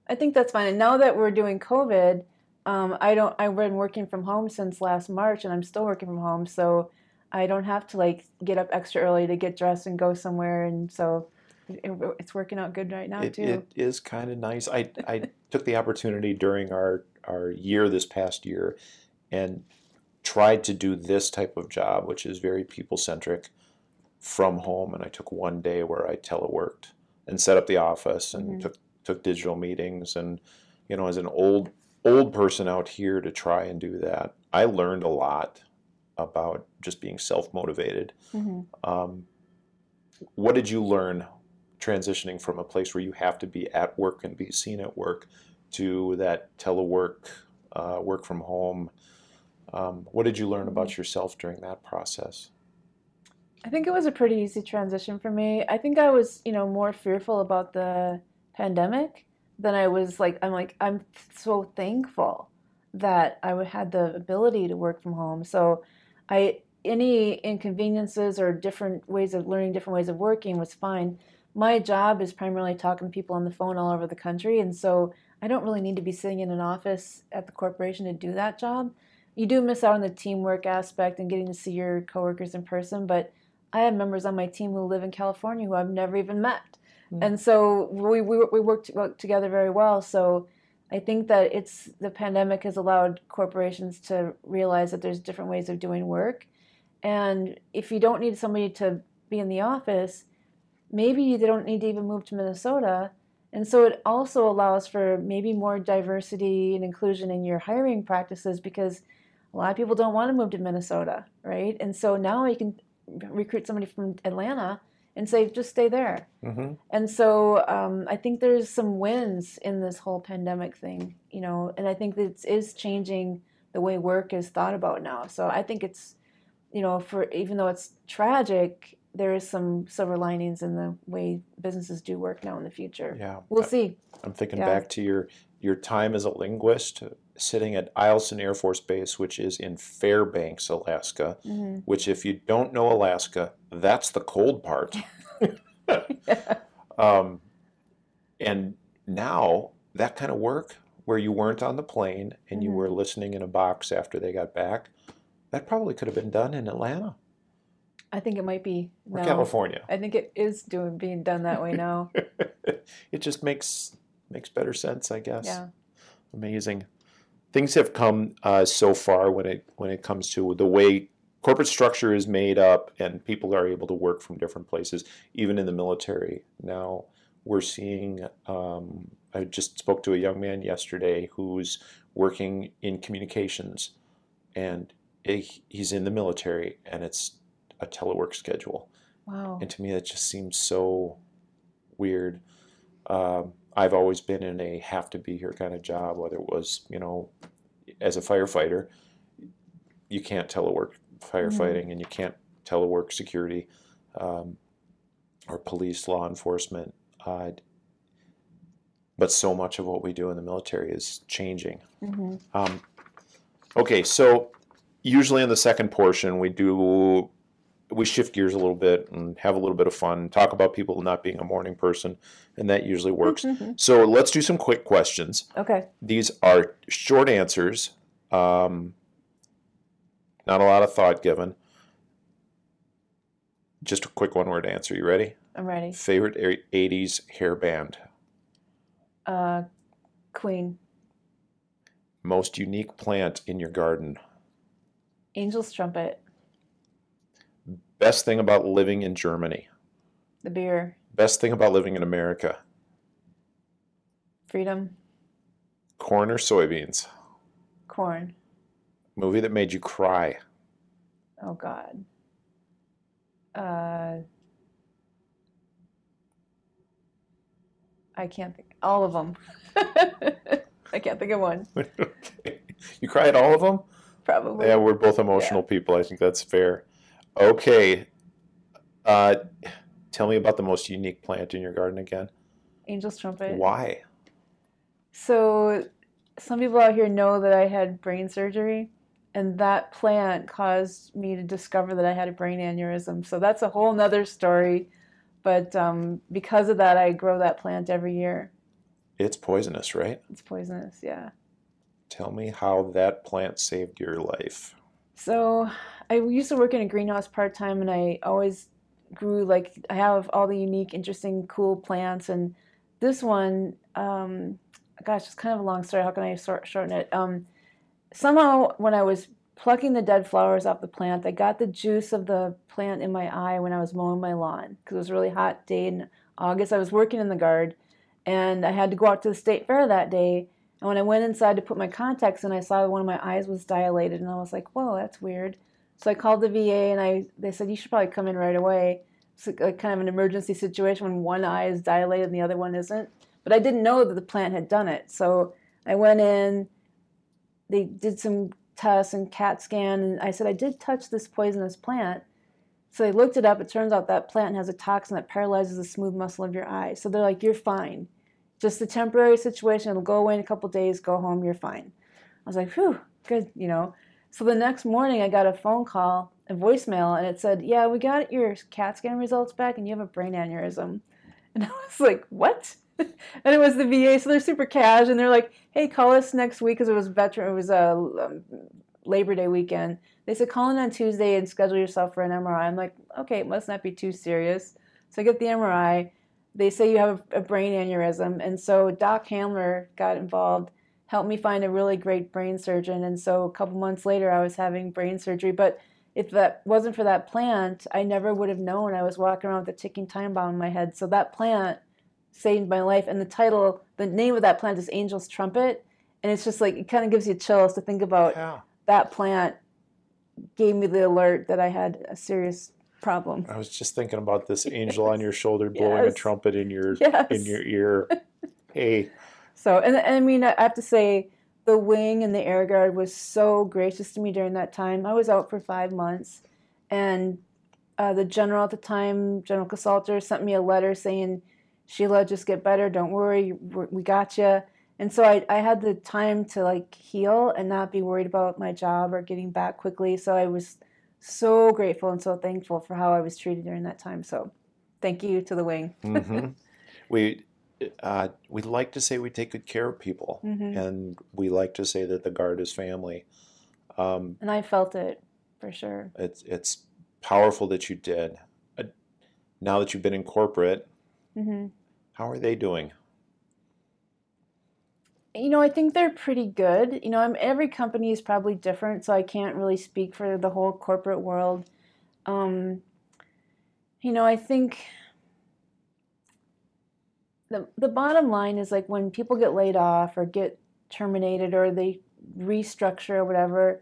I think that's fine. And now that we're doing COVID, um, I don't. I've been working from home since last March, and I'm still working from home, so I don't have to like get up extra early to get dressed and go somewhere. And so it, it's working out good right now it, too. it is kind of nice. I, I took the opportunity during our, our year this past year and tried to do this type of job, which is very people centric, from home. And I took one day where I teleworked and set up the office and Mhm. took took digital meetings, and you know, as an old old person out here to try and do that, I learned a lot about just being self motivated. hmm Um, what did you learn transitioning from a place where you have to be at work and be seen at work to that telework, uh, work from home? Um, what did you learn about yourself during that process? I think it was a pretty easy transition for me. I think I was, you know, more fearful about the pandemic than I was like I'm like I'm so thankful that I would had the ability to work from home. So I any inconveniences or different ways of learning different ways of working was fine. My job is primarily talking to people on the phone all over the country and so I don't really need to be sitting in an office at the corporation to do that job. You do miss out on the teamwork aspect and getting to see your coworkers in person, but I have members on my team who live in California who I've never even met. Hmm. And so we, we, we work, to, work together very well. So I think that it's the pandemic has allowed corporations to realize that there's different ways of doing work. And if you don't need somebody to be in the office, maybe they don't need to even move to Minnesota. And so it also allows for maybe more diversity and inclusion in your hiring practices because a lot of people don't want to move to Minnesota, right? And so now you can recruit somebody from Atlanta and say, just stay there. Mm-hmm. And so um, I think there's some wins in this whole pandemic thing, you know, and I think that it is changing the way work is thought about now. So I think it's, you know, for even though it's tragic, there is some silver linings in the way businesses do work now in the future. Yeah, We'll see. I'm thinking Yeah. back to your your time as a linguist, sitting at Eielson Air Force Base, which is in Fairbanks, Alaska. hmm Which, if you don't know Alaska, that's the cold part. Um, and now that kind of work, where you weren't on the plane and you Mhm. were listening in a box after they got back, that probably could have been done in Atlanta I think it might be or now. California. I think it is doing being done that way now. it just makes makes better sense, I guess. yeah. Amazing. Things have come uh, so far when it when it comes to the way corporate structure is made up and people are able to work from different places, even in the military. Now we're seeing. Um, I just spoke to a young man yesterday who's working in communications, and he- he's in the military, and it's a telework schedule. Wow. And to me, that just seems so weird. Um, I've always been in a have to be here kind of job, whether it was, you know, as a firefighter, you can't telework firefighting and you can't telework security um, or police, law enforcement. Uh, but so much of what we do in the military is changing. hmm Um, okay, so usually in the second portion, we do we shift gears a little bit and have a little bit of fun, talk about people not being a morning person, and that usually works. So let's do some quick questions. Okay. These are short answers, um, not a lot of thought given. Just a quick one word answer. You ready? I'm ready. Favorite er- 80s hair band? Uh, Queen. Most unique plant in your garden? Angel's Trumpet. Best thing about living in Germany? The beer. Best thing about living in America? Freedom. Corn or soybeans? Corn. Movie that made you cry? Oh God. Uh, I can't think. All of them. I can't think of one. okay. You cry at all of them? Probably. Yeah, we're both emotional people. I think that's fair. Okay. Uh, tell me about the most unique plant in your garden again. Angel's Trumpet. Why? So, some people out here know that I had brain surgery, and that plant caused me to discover that I had a brain aneurysm. So that's a whole nother story. But um, because of that, I grow that plant every year. It's poisonous, right? It's poisonous, yeah. Tell me how that plant saved your life. So I used to work in a greenhouse part time, and I always grew like I have all the unique, interesting, cool plants. And this one, um, gosh, it's kind of a long story. How can I shorten it? Um, somehow, when I was plucking the dead flowers off the plant, I got the juice of the plant in my eye when I was mowing my lawn because it was a really hot day in August. I was working in the garden, and I had to go out to the state fair that day. And when I went inside to put my contacts in, I saw one of my eyes was dilated, and I was like, "Whoa, that's weird." So I called the VA, and I they said you should probably come in right away. It's like kind of an emergency situation when one eye is dilated and the other one isn't. But I didn't know that the plant had done it, so I went in. They did some tests and CAT scan, and I said I did touch this poisonous plant. So they looked it up. It turns out that plant has a toxin that paralyzes the smooth muscle of your eye. So they're like, you're fine. Just a temporary situation. It'll go away in a couple days. Go home. You're fine. I was like, whew, good, you know. So the next morning, I got a phone call, a voicemail, and it said, yeah, we got your CAT scan results back, and you have a brain aneurysm. And I was like, what? and it was the VA, so they're super cash, and they're like, "Hey, call us next week because it was veteran, it was a um, Labor Day weekend." They said, "Call in on Tuesday and schedule yourself for an MRI." I'm like, "Okay, it must not be too serious." So I get the MRI. They say you have a, a brain aneurysm, and so Doc Hamler got involved, helped me find a really great brain surgeon, and so a couple months later, I was having brain surgery, but if that wasn't for that plant, I never would have known. I was walking around with a ticking time bomb in my head. So that plant saved my life. And the title, the name of that plant is Angel's Trumpet. And it's just like, it kind of gives you chills to think about Yeah. that plant gave me the alert that I had a serious problem. I was just thinking about this angel on your shoulder blowing a trumpet in your Yes. in your ear. hey, So, and, and I mean, I have to say, the wing and the air guard was so gracious to me during that time. I was out for five months, and uh, the general at the time, General Casalter, sent me a letter saying, "Sheila, just get better. Don't worry, we got you." And so I, I had the time to like heal and not be worried about my job or getting back quickly. So I was so grateful and so thankful for how I was treated during that time. So, thank you to the wing. hmm we uh, we like to say we take good care of people, Mhm. and we like to say that the guard is family. Um, And I felt it for sure. it's it's powerful that you did. Uh, now that you've been in corporate, hmm how are they doing? You know, I think they're pretty good. You know, I'm, every company is probably different, so I can't really speak for the whole corporate world. Um, you know, I think the the bottom line is like when people get laid off or get terminated or they restructure or whatever,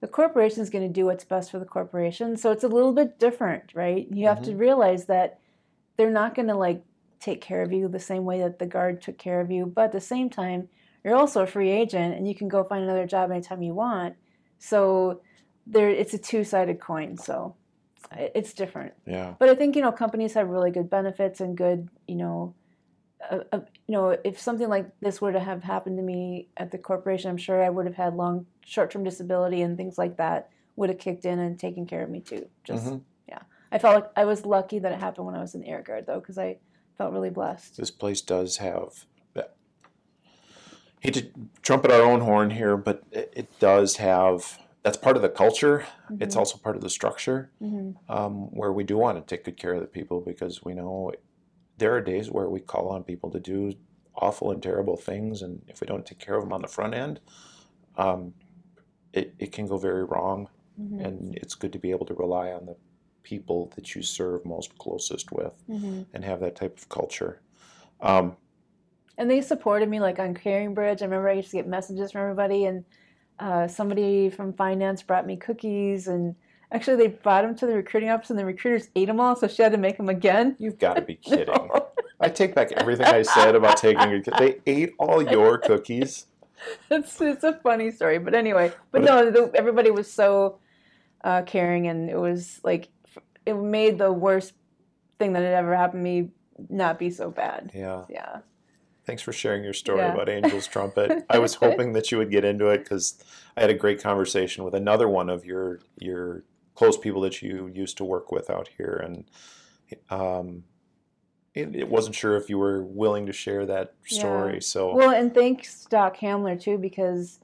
the corporation is going to do what's best for the corporation. So it's a little bit different, right? You have to realize that they're not going to like take care of you the same way that the guard took care of you, but at the same time, you're also a free agent and you can go find another job anytime you want. So there, it's a two-sided coin. So it's different. Yeah. But I think you know companies have really good benefits and good you know, uh, uh, you know if something like this were to have happened to me at the corporation, I'm sure I would have had long short-term disability and things like that would have kicked in and taken care of me too. Just Mhm. yeah, I felt like I was lucky that it happened when I was in the Air Guard though, because I felt really blessed. This place does have. Hate to trumpet our own horn here, but it, it does have. That's part of the culture. It's Mhm. also part of the structure. hmm um, where we do want to take good care of the people because we know there are days where we call on people to do awful and terrible things, and if we don't take care of them on the front end, um, it, it can go very wrong. hmm And it's good to be able to rely on the people that you serve most closest with hmm and have that type of culture. Um, and they supported me like on Caring Bridge. I remember I used to get messages from everybody, and uh, somebody from finance brought me cookies, and actually they brought them to the recruiting office, and the recruiters ate them all, so she had to make them again. you've got to be kidding. I take back everything I said about taking your. They ate all your cookies. it's it's a funny story, but anyway. But But no, the, everybody was so uh, caring, and it was like it made the worst thing that had ever happened to me not be so bad. Yeah. Yeah. Thanks for sharing your story Yeah. about Angel's Trumpet. I was hoping that you would get into it because I had a great conversation with another one of your your close people that you used to work with out here, and um, it, it wasn't sure if you were willing to share that story. Yeah. So Well, and thanks Doc Hamler too, because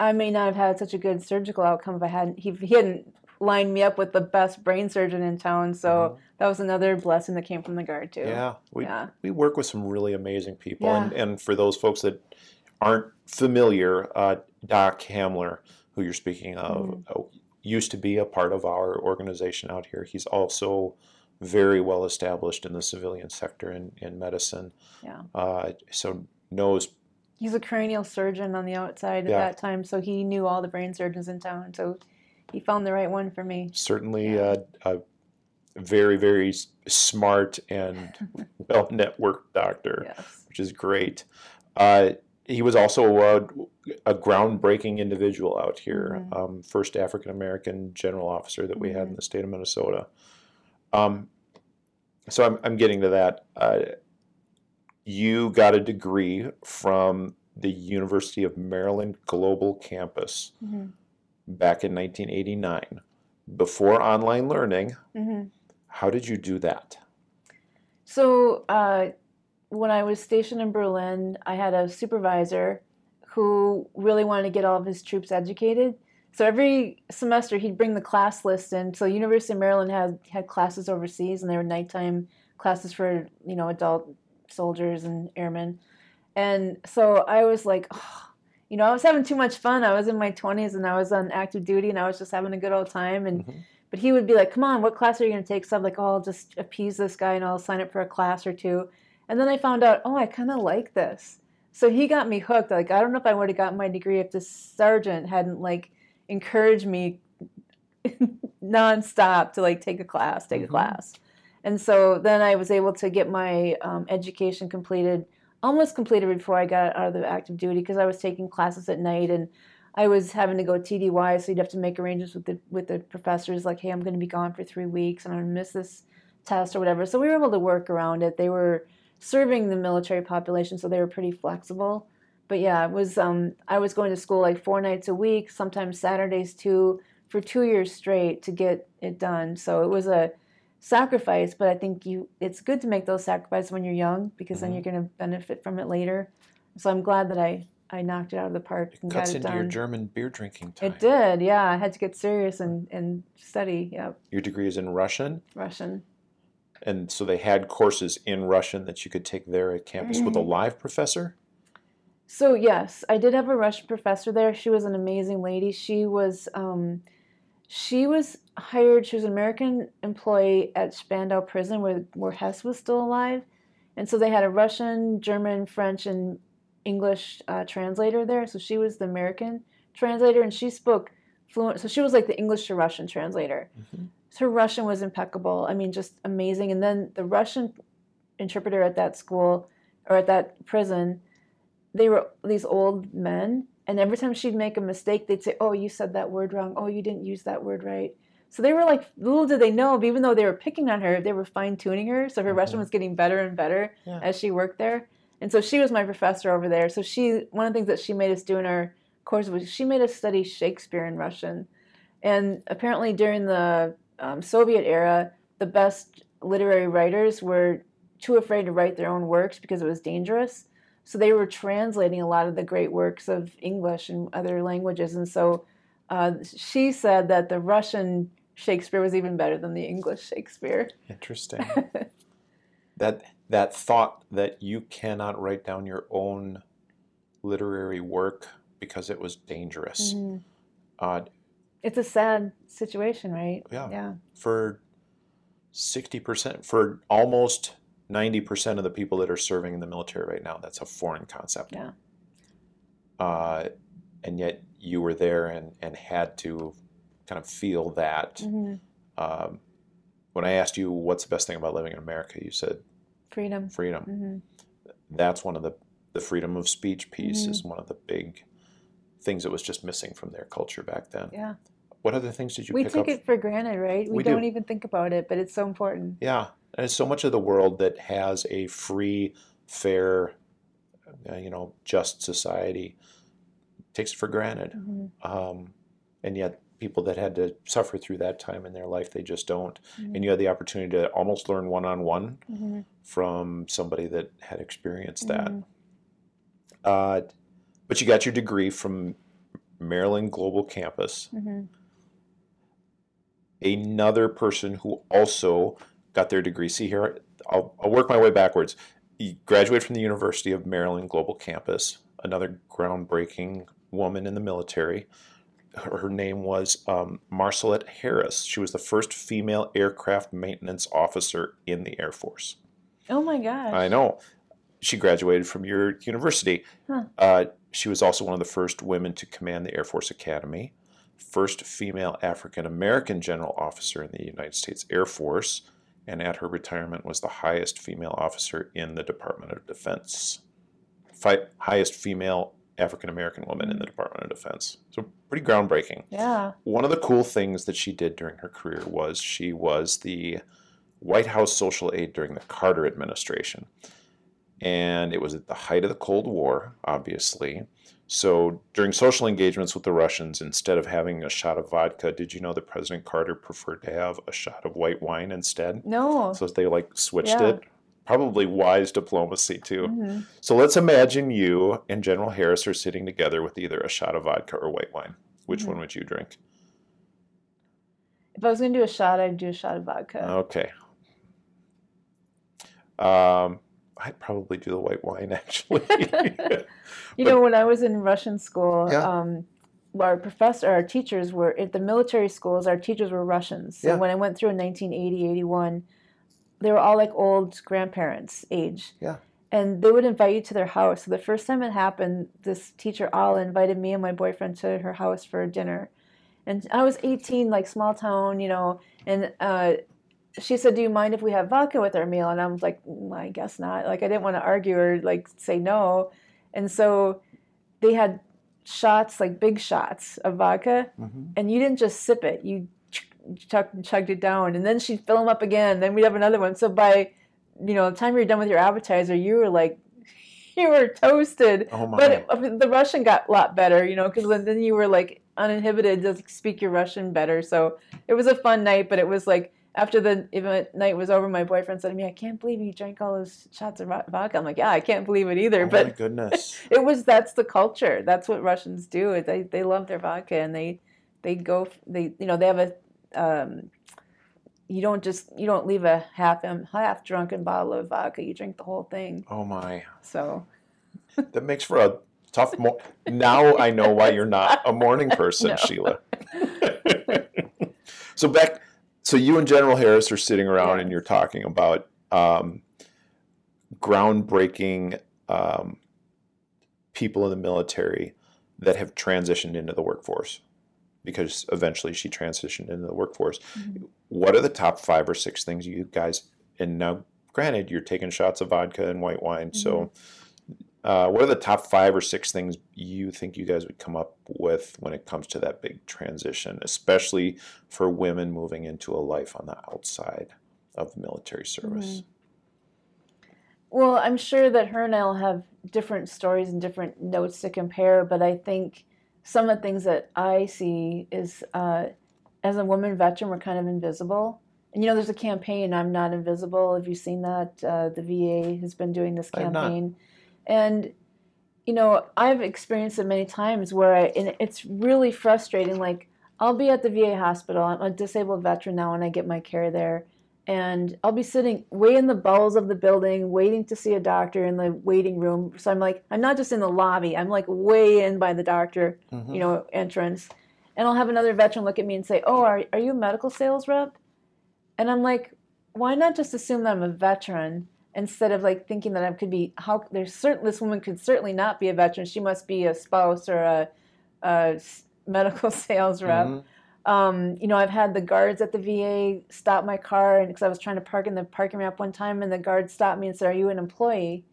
I may not have had such a good surgical outcome if I hadn't he, he hadn't lined me up with the best brain surgeon in town. So that was another blessing that came from the guard too. Mm-hmm. yeah, we Yeah. we work with some really amazing people, and Yeah. and for those folks that aren't familiar, uh, Doc Hamler, who you're speaking of, Mhm. uh, used to be a part of our organization out here. He's also very well established in the civilian sector in, in medicine. Yeah. Uh, so knows He's a cranial surgeon on the outside at Yeah. that time, so he knew all the brain surgeons in town. So he found the right one for me. certainly Yeah. a, a very very smart and well networked doctor, Yes. which is great. Uh, he was also a, a groundbreaking individual out here, Mhm. um, first African American general officer that we had in Mhm. the state of Minnesota. Um, so I'm, I'm getting to that. Uh, you got a degree from the University of Maryland Global Campus hmm back in 1989 before online learning. hmm How did you do that? So uh, when I was stationed in Berlin, I had a supervisor who really wanted to get all of his troops educated. So every semester he'd bring the class list in. So University of Maryland had had classes overseas, and they were nighttime classes for you know adult soldiers and airmen. And so I was like, oh, you know, I was having too much fun. I was in my 20s and I was on active duty, and I was just having a good old time. And Mhm. but he would be like, "Come on, what class are you going to take?" So I'm like, "Oh, I'll just appease this guy and I'll sign up for a class or two. And then I found out, oh, I kind of like this. So he got me hooked. Like I don't know if I would have gotten my degree if this sergeant hadn't like encouraged me nonstop to like take a class, take Mhm. a class. And so then I was able to get my um, education completed, almost completed before I got out of the active duty because I was taking classes at night and I was having to go TDY, so you'd have to make arrangements with the with the professors, like, hey, I'm going to be gone for three weeks and I'm going to miss this test or whatever. So we were able to work around it. They were serving the military population, so they were pretty flexible. But yeah, it was um, I was going to school like four nights a week, sometimes Saturdays too, for two years straight to get it done. So it was a sacrifice, but I think you it's good to make those sacrifices when you're young because then Mhm. you're going to benefit from it later. So I'm glad that I I knocked it out of the park It and cuts got it into done. your German beer drinking time. It did, yeah. I had to get serious and, and study. Yeah, Your degree is in Russian, Russian. and so they had courses in Russian that you could take there at campus with a Mhm. live professor. So yes, I did have a Russian professor there. She was an amazing lady. She was um, she was hired. She was an American employee at Spandau Prison, where where Hess was still alive, and so they had a Russian, German, French, and English uh, translator there. So she was the American translator, and she spoke fluent. So she was like the English to Russian translator. Mhm. her Russian was impeccable. I mean, just amazing. And then the Russian interpreter at that school or at that prison, they were these old men. And every time she'd make a mistake, they'd say, Oh, you said that word wrong. Oh, you didn't use that word right. So they were like, little did they know, but even though they were picking on her, they were fine tuning her. So her Russian Mhm. was getting better and better Yeah. as she worked there. And so she was my professor over there. So she, one of the things that she made us do in our course was she made us study Shakespeare in Russian. And apparently during the um, Soviet era, the best literary writers were too afraid to write their own works because it was dangerous. So they were translating a lot of the great works of English and other languages. And so uh, she said that the Russian Shakespeare was even better than the English Shakespeare. Interesting. that that thought that you cannot write down your own literary work because it was dangerous. Mhm. Uh, It's a sad situation, right? Yeah. Yeah. for sixty percent, for almost ninety percent of the people that are serving in the military right now, that's a foreign concept. Yeah. Uh, and yet you were there and, and had to kind of feel that. hmm Um, when I asked you what's the best thing about living in America, you said Freedom. freedom. hmm That's one of the the freedom of speech piece Mhm. is one of the big things that was just missing from their culture back then. Yeah. What other things did you We pick take up? it for granted, right? We, We don't do. even think about it, but it's so important. Yeah, and so much of the world that has a free, fair, uh, you know, just society takes it for granted, hmm um, and yet people that had to suffer through that time in their life, they just don't. Mhm. And you had the opportunity to almost learn one on one from somebody that had experienced that. Mhm. Uh, but you got your degree from Maryland Global Campus. hmm Another person who also got their degree. See here, I'll, I'll work my way backwards. You graduate from the University of Maryland Global Campus. Another groundbreaking woman in the military. her, her name was um, Marcelite Harris. She was the first female aircraft maintenance officer in the Air Force. Oh my gosh. I know. She graduated from your university. Huh. Uh, she was also one of the first women to command the Air Force Academy, first female African American general officer in the United States Air Force, and at her retirement was the highest female officer in the Department of Defense. Fi- highest female African American woman in the Department of Defense. So pretty groundbreaking. yeah. One of the cool things that she did during her career was she was the White House social aide during the Carter administration. And it was at the height of the Cold War, obviously. So during social engagements with the Russians, instead of having a shot of vodka, did you know that President Carter preferred to have a shot of white wine instead? No. So they like switched Yeah. it. Probably wise diplomacy too. Mhm. So let's imagine you and General Harris are sitting together with either a shot of vodka or white wine. Which Mhm. one would you drink? If I was gonna do a shot, I'd do a shot of vodka. Okay. Um, I'd probably do the white wine actually. You But- know, when I was in Russian school, Yeah. um, our professor, our teachers were at the military schools. Our teachers were Russians. So Yeah. when I went through in 1980, 81, they were all like old grandparents age. Yeah. And they would invite you to their house. So the first time it happened, this teacher Ala invited me and my boyfriend to her house for dinner. And I was 18, like small town, you know, and uh, she said, "Do you mind if we have vodka with our meal?" And I was like, "Mm, "I guess not." Like I didn't want to argue or like say no, and so they had shots, like big shots of vodka, Mhm. and you didn't just sip it; you chugged, chugged it down, and then she'd fill them up again. Then we'd have another one. So by you know the time you're done with your appetizer, you were like, you were toasted. Oh my. But I mean, the Russian got a lot better, you know, because then you were like uninhibited to speak your Russian better. So it was a fun night, but it was like after the event night was over, my boyfriend said to me, "I can't believe you drank all those shots of vodka." I'm like, "Yeah, I can't believe it either." oh my goodness. it was that's the culture. That's what Russians do. They they love their vodka and they they go they you know they have a um, you don't just you don't leave a half half drunken bottle of vodka. You drink the whole thing. Oh my. So That makes for a tough mo- Now I know why you're not a morning person, No. Sheila. so back so you and General Harris are sitting around and you're talking about um, groundbreaking um, people in the military that have transitioned into the workforce because eventually she transitioned into the workforce. Mhm. What are the top five or six things you guys? And now, granted, you're taking shots of vodka and white wine. So, uh, what are the top five or six things you think you guys would come up with when it comes to that big transition, especially for women moving into a life on the outside of the military service? Well, I'm sure that her and I'll have different stories and different notes to compare, but I think some of the things that I see is uh, as a woman veteran, we're kind of invisible. And you know, there's a campaign, I'm Not Invisible. Have you seen that? Uh, the VA has been doing this I have not. campaign. And, you know, I've experienced it many times where I, and it's really frustrating. Like, I'll be at the VA hospital, I'm a disabled veteran now, and I get my care there and I'll be sitting way in the bowels of the building, waiting to see a doctor in the waiting room. So I'm like, I'm not just in the lobby, I'm like way in by the doctor, Mhm. you know, entrance. And I'll have another veteran look at me and say, Oh, are, are you a medical sales rep? And I'm like, Why not just assume that I'm a veteran instead of like thinking that I could be, how there's certain, this woman could certainly not be a veteran. She must be a spouse or a medical sales rep. Mhm. Um, you know, I've had the guards at the VA stop my car, and because I was trying to park in the parking ramp one time, and the guard stopped me and said, "Are you an employee?"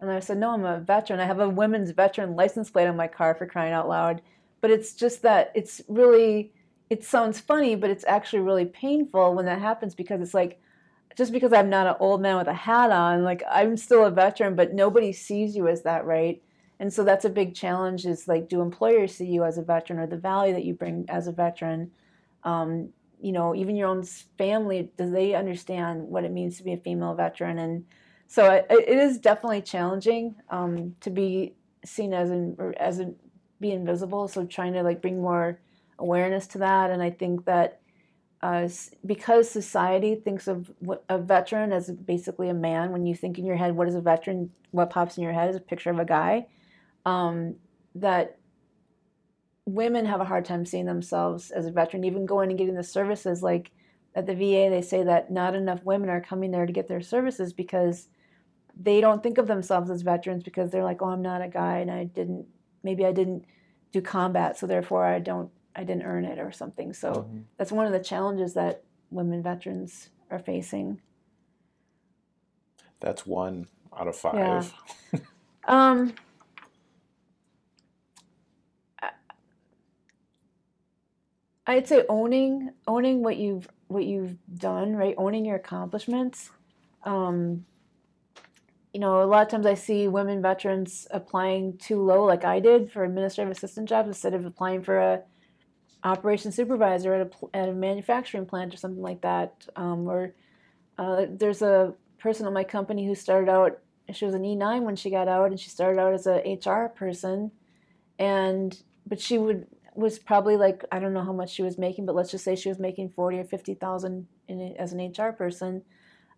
And I said, "No, I'm a veteran. I have a women's veteran license plate on my car for crying out loud." But it's just that it's really, it sounds funny, but it's actually really painful when that happens because it's like, just because I'm not an old man with a hat on, like I'm still a veteran, but nobody sees you as that, right? And so that's a big challenge is like, do employers see you as a veteran or the value that you bring as a veteran? Um, you know, even your own family, do they understand what it means to be a female veteran? And so it, it is definitely challenging um, to be seen as or as a, be invisible. So trying to like bring more awareness to that. And I think that uh, because society thinks of a veteran as basically a man, when you think in your head, what is a veteran? What pops in your head is a picture of a guy. Um, that women have a hard time seeing themselves as a veteran, even going and getting the services. Like at the VA, they say that not enough women are coming there to get their services because they don't think of themselves as veterans because they're like, oh, I'm not a guy and I didn't, maybe I didn't do combat, so therefore I don't, I didn't earn it or something. So Mhm. that's one of the challenges that women veterans are facing. That's one out of five. Yeah. Um, I'd say owning owning what you've what you've done, right? Owning your accomplishments. Um, you know, a lot of times I see women veterans applying too low, like I did for administrative assistant jobs, instead of applying for a operation supervisor at a, at a manufacturing plant or something like that. Um, or uh, there's a person at my company who started out she was an E9 when she got out, and she started out as a HR person, and but she would was probably like I don't know how much she was making, but let's just say she was making forty or fifty thousand in as an HR person.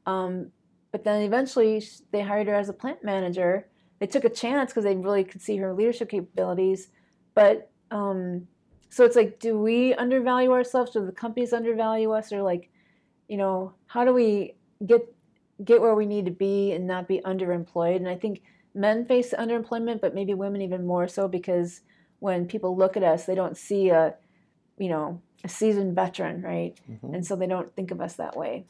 Um, but then eventually they hired her as a plant manager. They took a chance because they really could see her leadership capabilities, but um, so it's like, do we undervalue ourselves? Do the companies undervalue us, or like, you know, how do we get get where we need to be and not be underemployed. And I think men face underemployment, but maybe women even more so because when people look at us, they don't see a, you know, a seasoned veteran, right? Mhm. And so they don't think of us that way.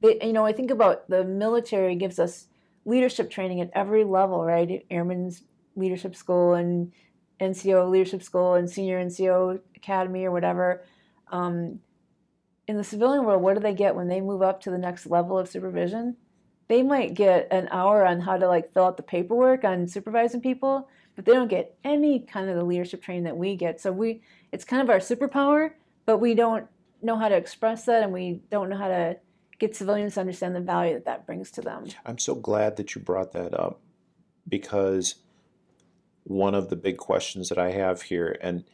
They, you know, I think about the military gives us leadership training at every level, right? Airmen's leadership school and NCO leadership school and senior NCO academy or whatever. Um, in the civilian world, what do they get when they move up to the next level of supervision? They might get an hour on how to like fill out the paperwork on supervising people, but they don't get any kind of the leadership training that we get. So we, it's kind of our superpower, but we don't know how to express that, and we don't know how to get civilians to understand the value that that brings to them. I'm so glad that you brought that up because one of the big questions that I have here, and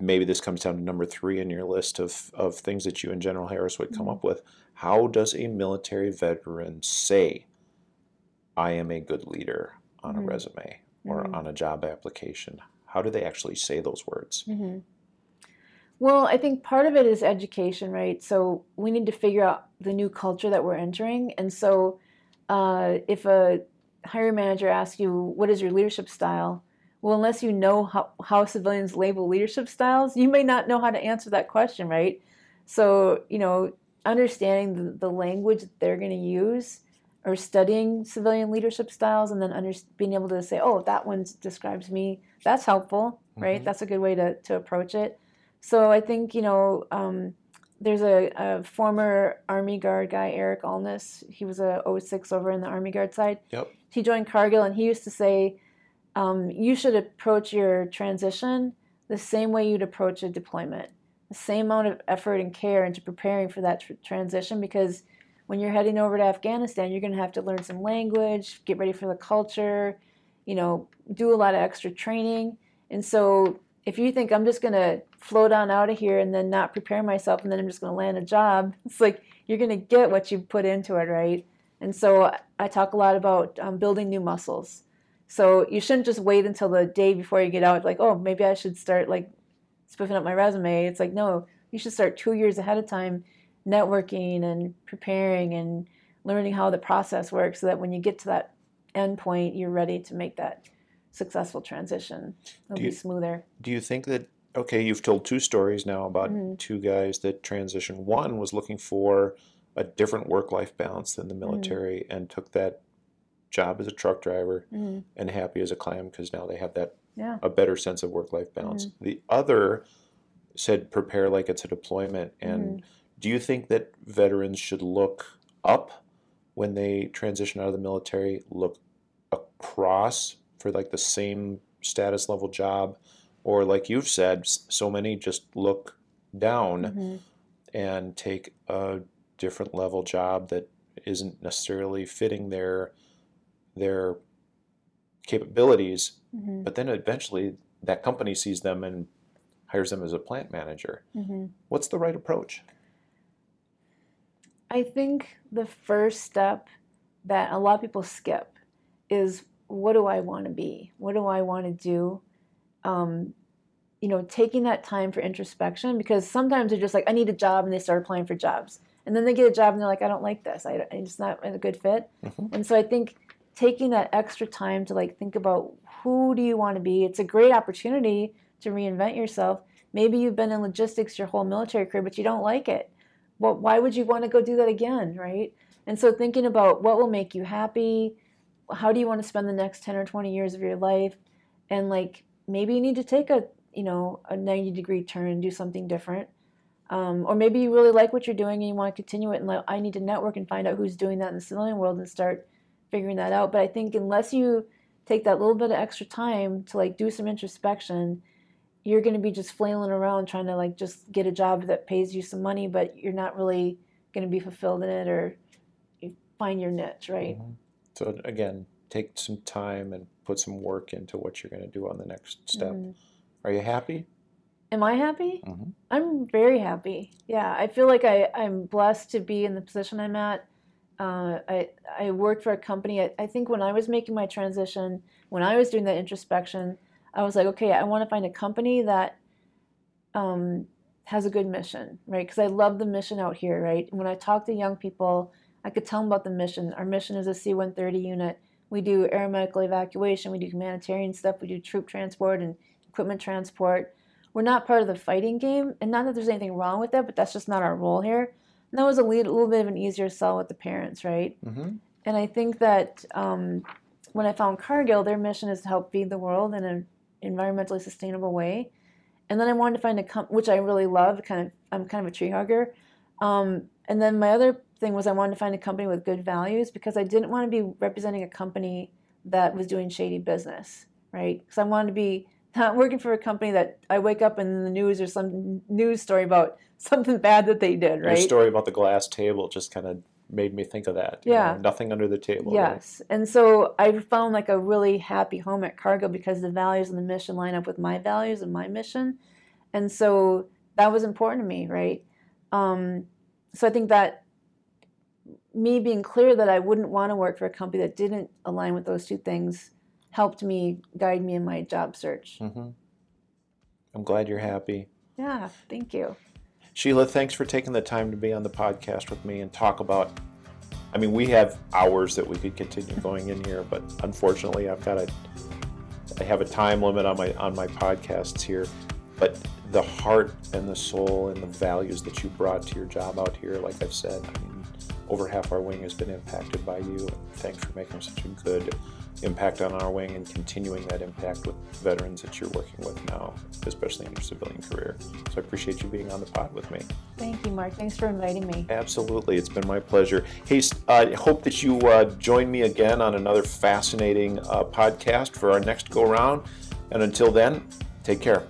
maybe this comes down to number three in your list of, of things that you and General Harris would come Mhm. up with. How does a military veteran say, I am a good leader on a resume or Mhm. on a job application? How do they actually say those words? hmm Well, I think part of it is education, right? So we need to figure out the new culture that we're entering. And so uh, if a hiring manager asks you, what is your leadership style? Well, unless you know how, how civilians label leadership styles, you may not know how to answer that question, right? So, you know, understanding the, the language that they're going to use or studying civilian leadership styles and then under, being able to say, oh, that one describes me, that's helpful, right? Mhm. That's a good way to, to approach it. So I think, you know, um, there's a, a former Army Guard guy, Eric Alness. He was a 06 over in the Army Guard side. Yep. He joined Cargill and he used to say, um, you should approach your transition the same way you'd approach a deployment. The same amount of effort and care into preparing for that tr- transition because when you're heading over to Afghanistan, you're going to have to learn some language, get ready for the culture, you know, do a lot of extra training. And so if you think I'm just going to float on out of here and then not prepare myself and then I'm just going to land a job, it's like you're going to get what you put into it, right? And so I- talk a lot about um, building new muscles. So you shouldn't just wait until the day before you get out, like, oh, maybe I should start like spiffing up my resume. It's like, no, you should start two years ahead of time networking and preparing and learning how the process works so that when you get to that end point, you're ready to make that successful transition. It'll Do be you- smoother. Do you think that okay, you've told two stories now about Mhm. two guys that transition. One was looking for a different work-life balance than the military and took that job as a truck driver Mhm. and happy as a clam because now they have that Yeah. a better sense of work-life balance. The other said prepare like it's a deployment and do you think that veterans should look up when they transition out of the military, look across for like the same status level job or like you've said so many just look down Mhm. and take a different level job that isn't necessarily fitting their their capabilities Mhm. but then eventually that company sees them and hires them as a plant manager Mhm. what's the right approach I think the first step that a lot of people skip is what do I want to be? What do I want to do? Um, you know, taking that time for introspection because sometimes they're just like, I need a job, and they start applying for jobs, and then they get a job and they're like, I don't like this, I, it's not a good fit, Mhm. and so I think taking that extra time to like think about who do you want to be, it's a great opportunity to reinvent yourself. Maybe you've been in logistics your whole military career, but you don't like it. Well, why would you want to go do that again, right? And so thinking about what will make you happy, how do you want to spend the next 10 or 20 years of your life, and like maybe you need to take a you know a 90 degree turn and do something different. Um, or maybe you really like what you're doing and you want to continue it and like i need to network and find out who's doing that in the civilian world and start figuring that out. But i think unless you take that little bit of extra time to like do some introspection you're going to be just flailing around trying to like just get a job that pays you some money but you're not really going to be fulfilled in it or find your niche right? Mhm. So again, take some time and put some work into what you're going to do on the next step. Mhm. Are you happy? am i happy Mhm. I'm very happy. Yeah, I feel like I, I'm blessed to be in the position I'm at. Uh, I I work for a company. I, I think when I was making my transition, when I was doing that introspection, I was like, okay, I want to find a company that um, has a good mission, right? Because I love the mission out here, right? When I talk to young people, I could tell them about the mission. Our mission is a C-130 unit. We do air medical evacuation. We do humanitarian stuff. We do troop transport and equipment transport we're not part of the fighting game, and not that there's anything wrong with that, but that's just not our role here. And that was a, lead, a little bit of an easier sell with the parents, right? Mhm. And I think that um, when I found Cargill, their mission is to help feed the world in an environmentally sustainable way. And then I wanted to find a company, which I really love. Kind of, I'm kind of a tree hugger. Um, and then my other thing was I wanted to find a company with good values because I didn't want to be representing a company that was doing shady business, right? Because I wanted to be not working for a company that I wake up in the news or some news story about something bad that they did, right? Your story about the glass table just kind of made me think of that. Yeah. know, nothing under the table. right? Yes. And so I found like a really happy home at Cargill because the values and the mission line up with my values and my mission. And so that was important to me, right? Um, so I think that me being clear that I wouldn't want to work for a company that didn't align with those two things helped me guide me in my job search. hmm I'm glad you're happy. Yeah, thank you. Sheila, thanks for taking the time to be on the podcast with me and talk about. I mean, we have hours that we could continue going in here, but unfortunately, I've got a. I have a time limit on my on my podcasts here, but the heart and the soul and the values that you brought to your job out here, like I've said, I mean, over half our wing has been impacted by you. Thanks for making such a good impact on our wing and continuing that impact with veterans that you're working with now, especially in your civilian career. So I appreciate you being on the pod with me. Thank you, Mark. Thanks for inviting me. Absolutely, it's been my pleasure. Hey, I hope that you uh, join me again on another fascinating uh, podcast for our next go round. And until then, take care.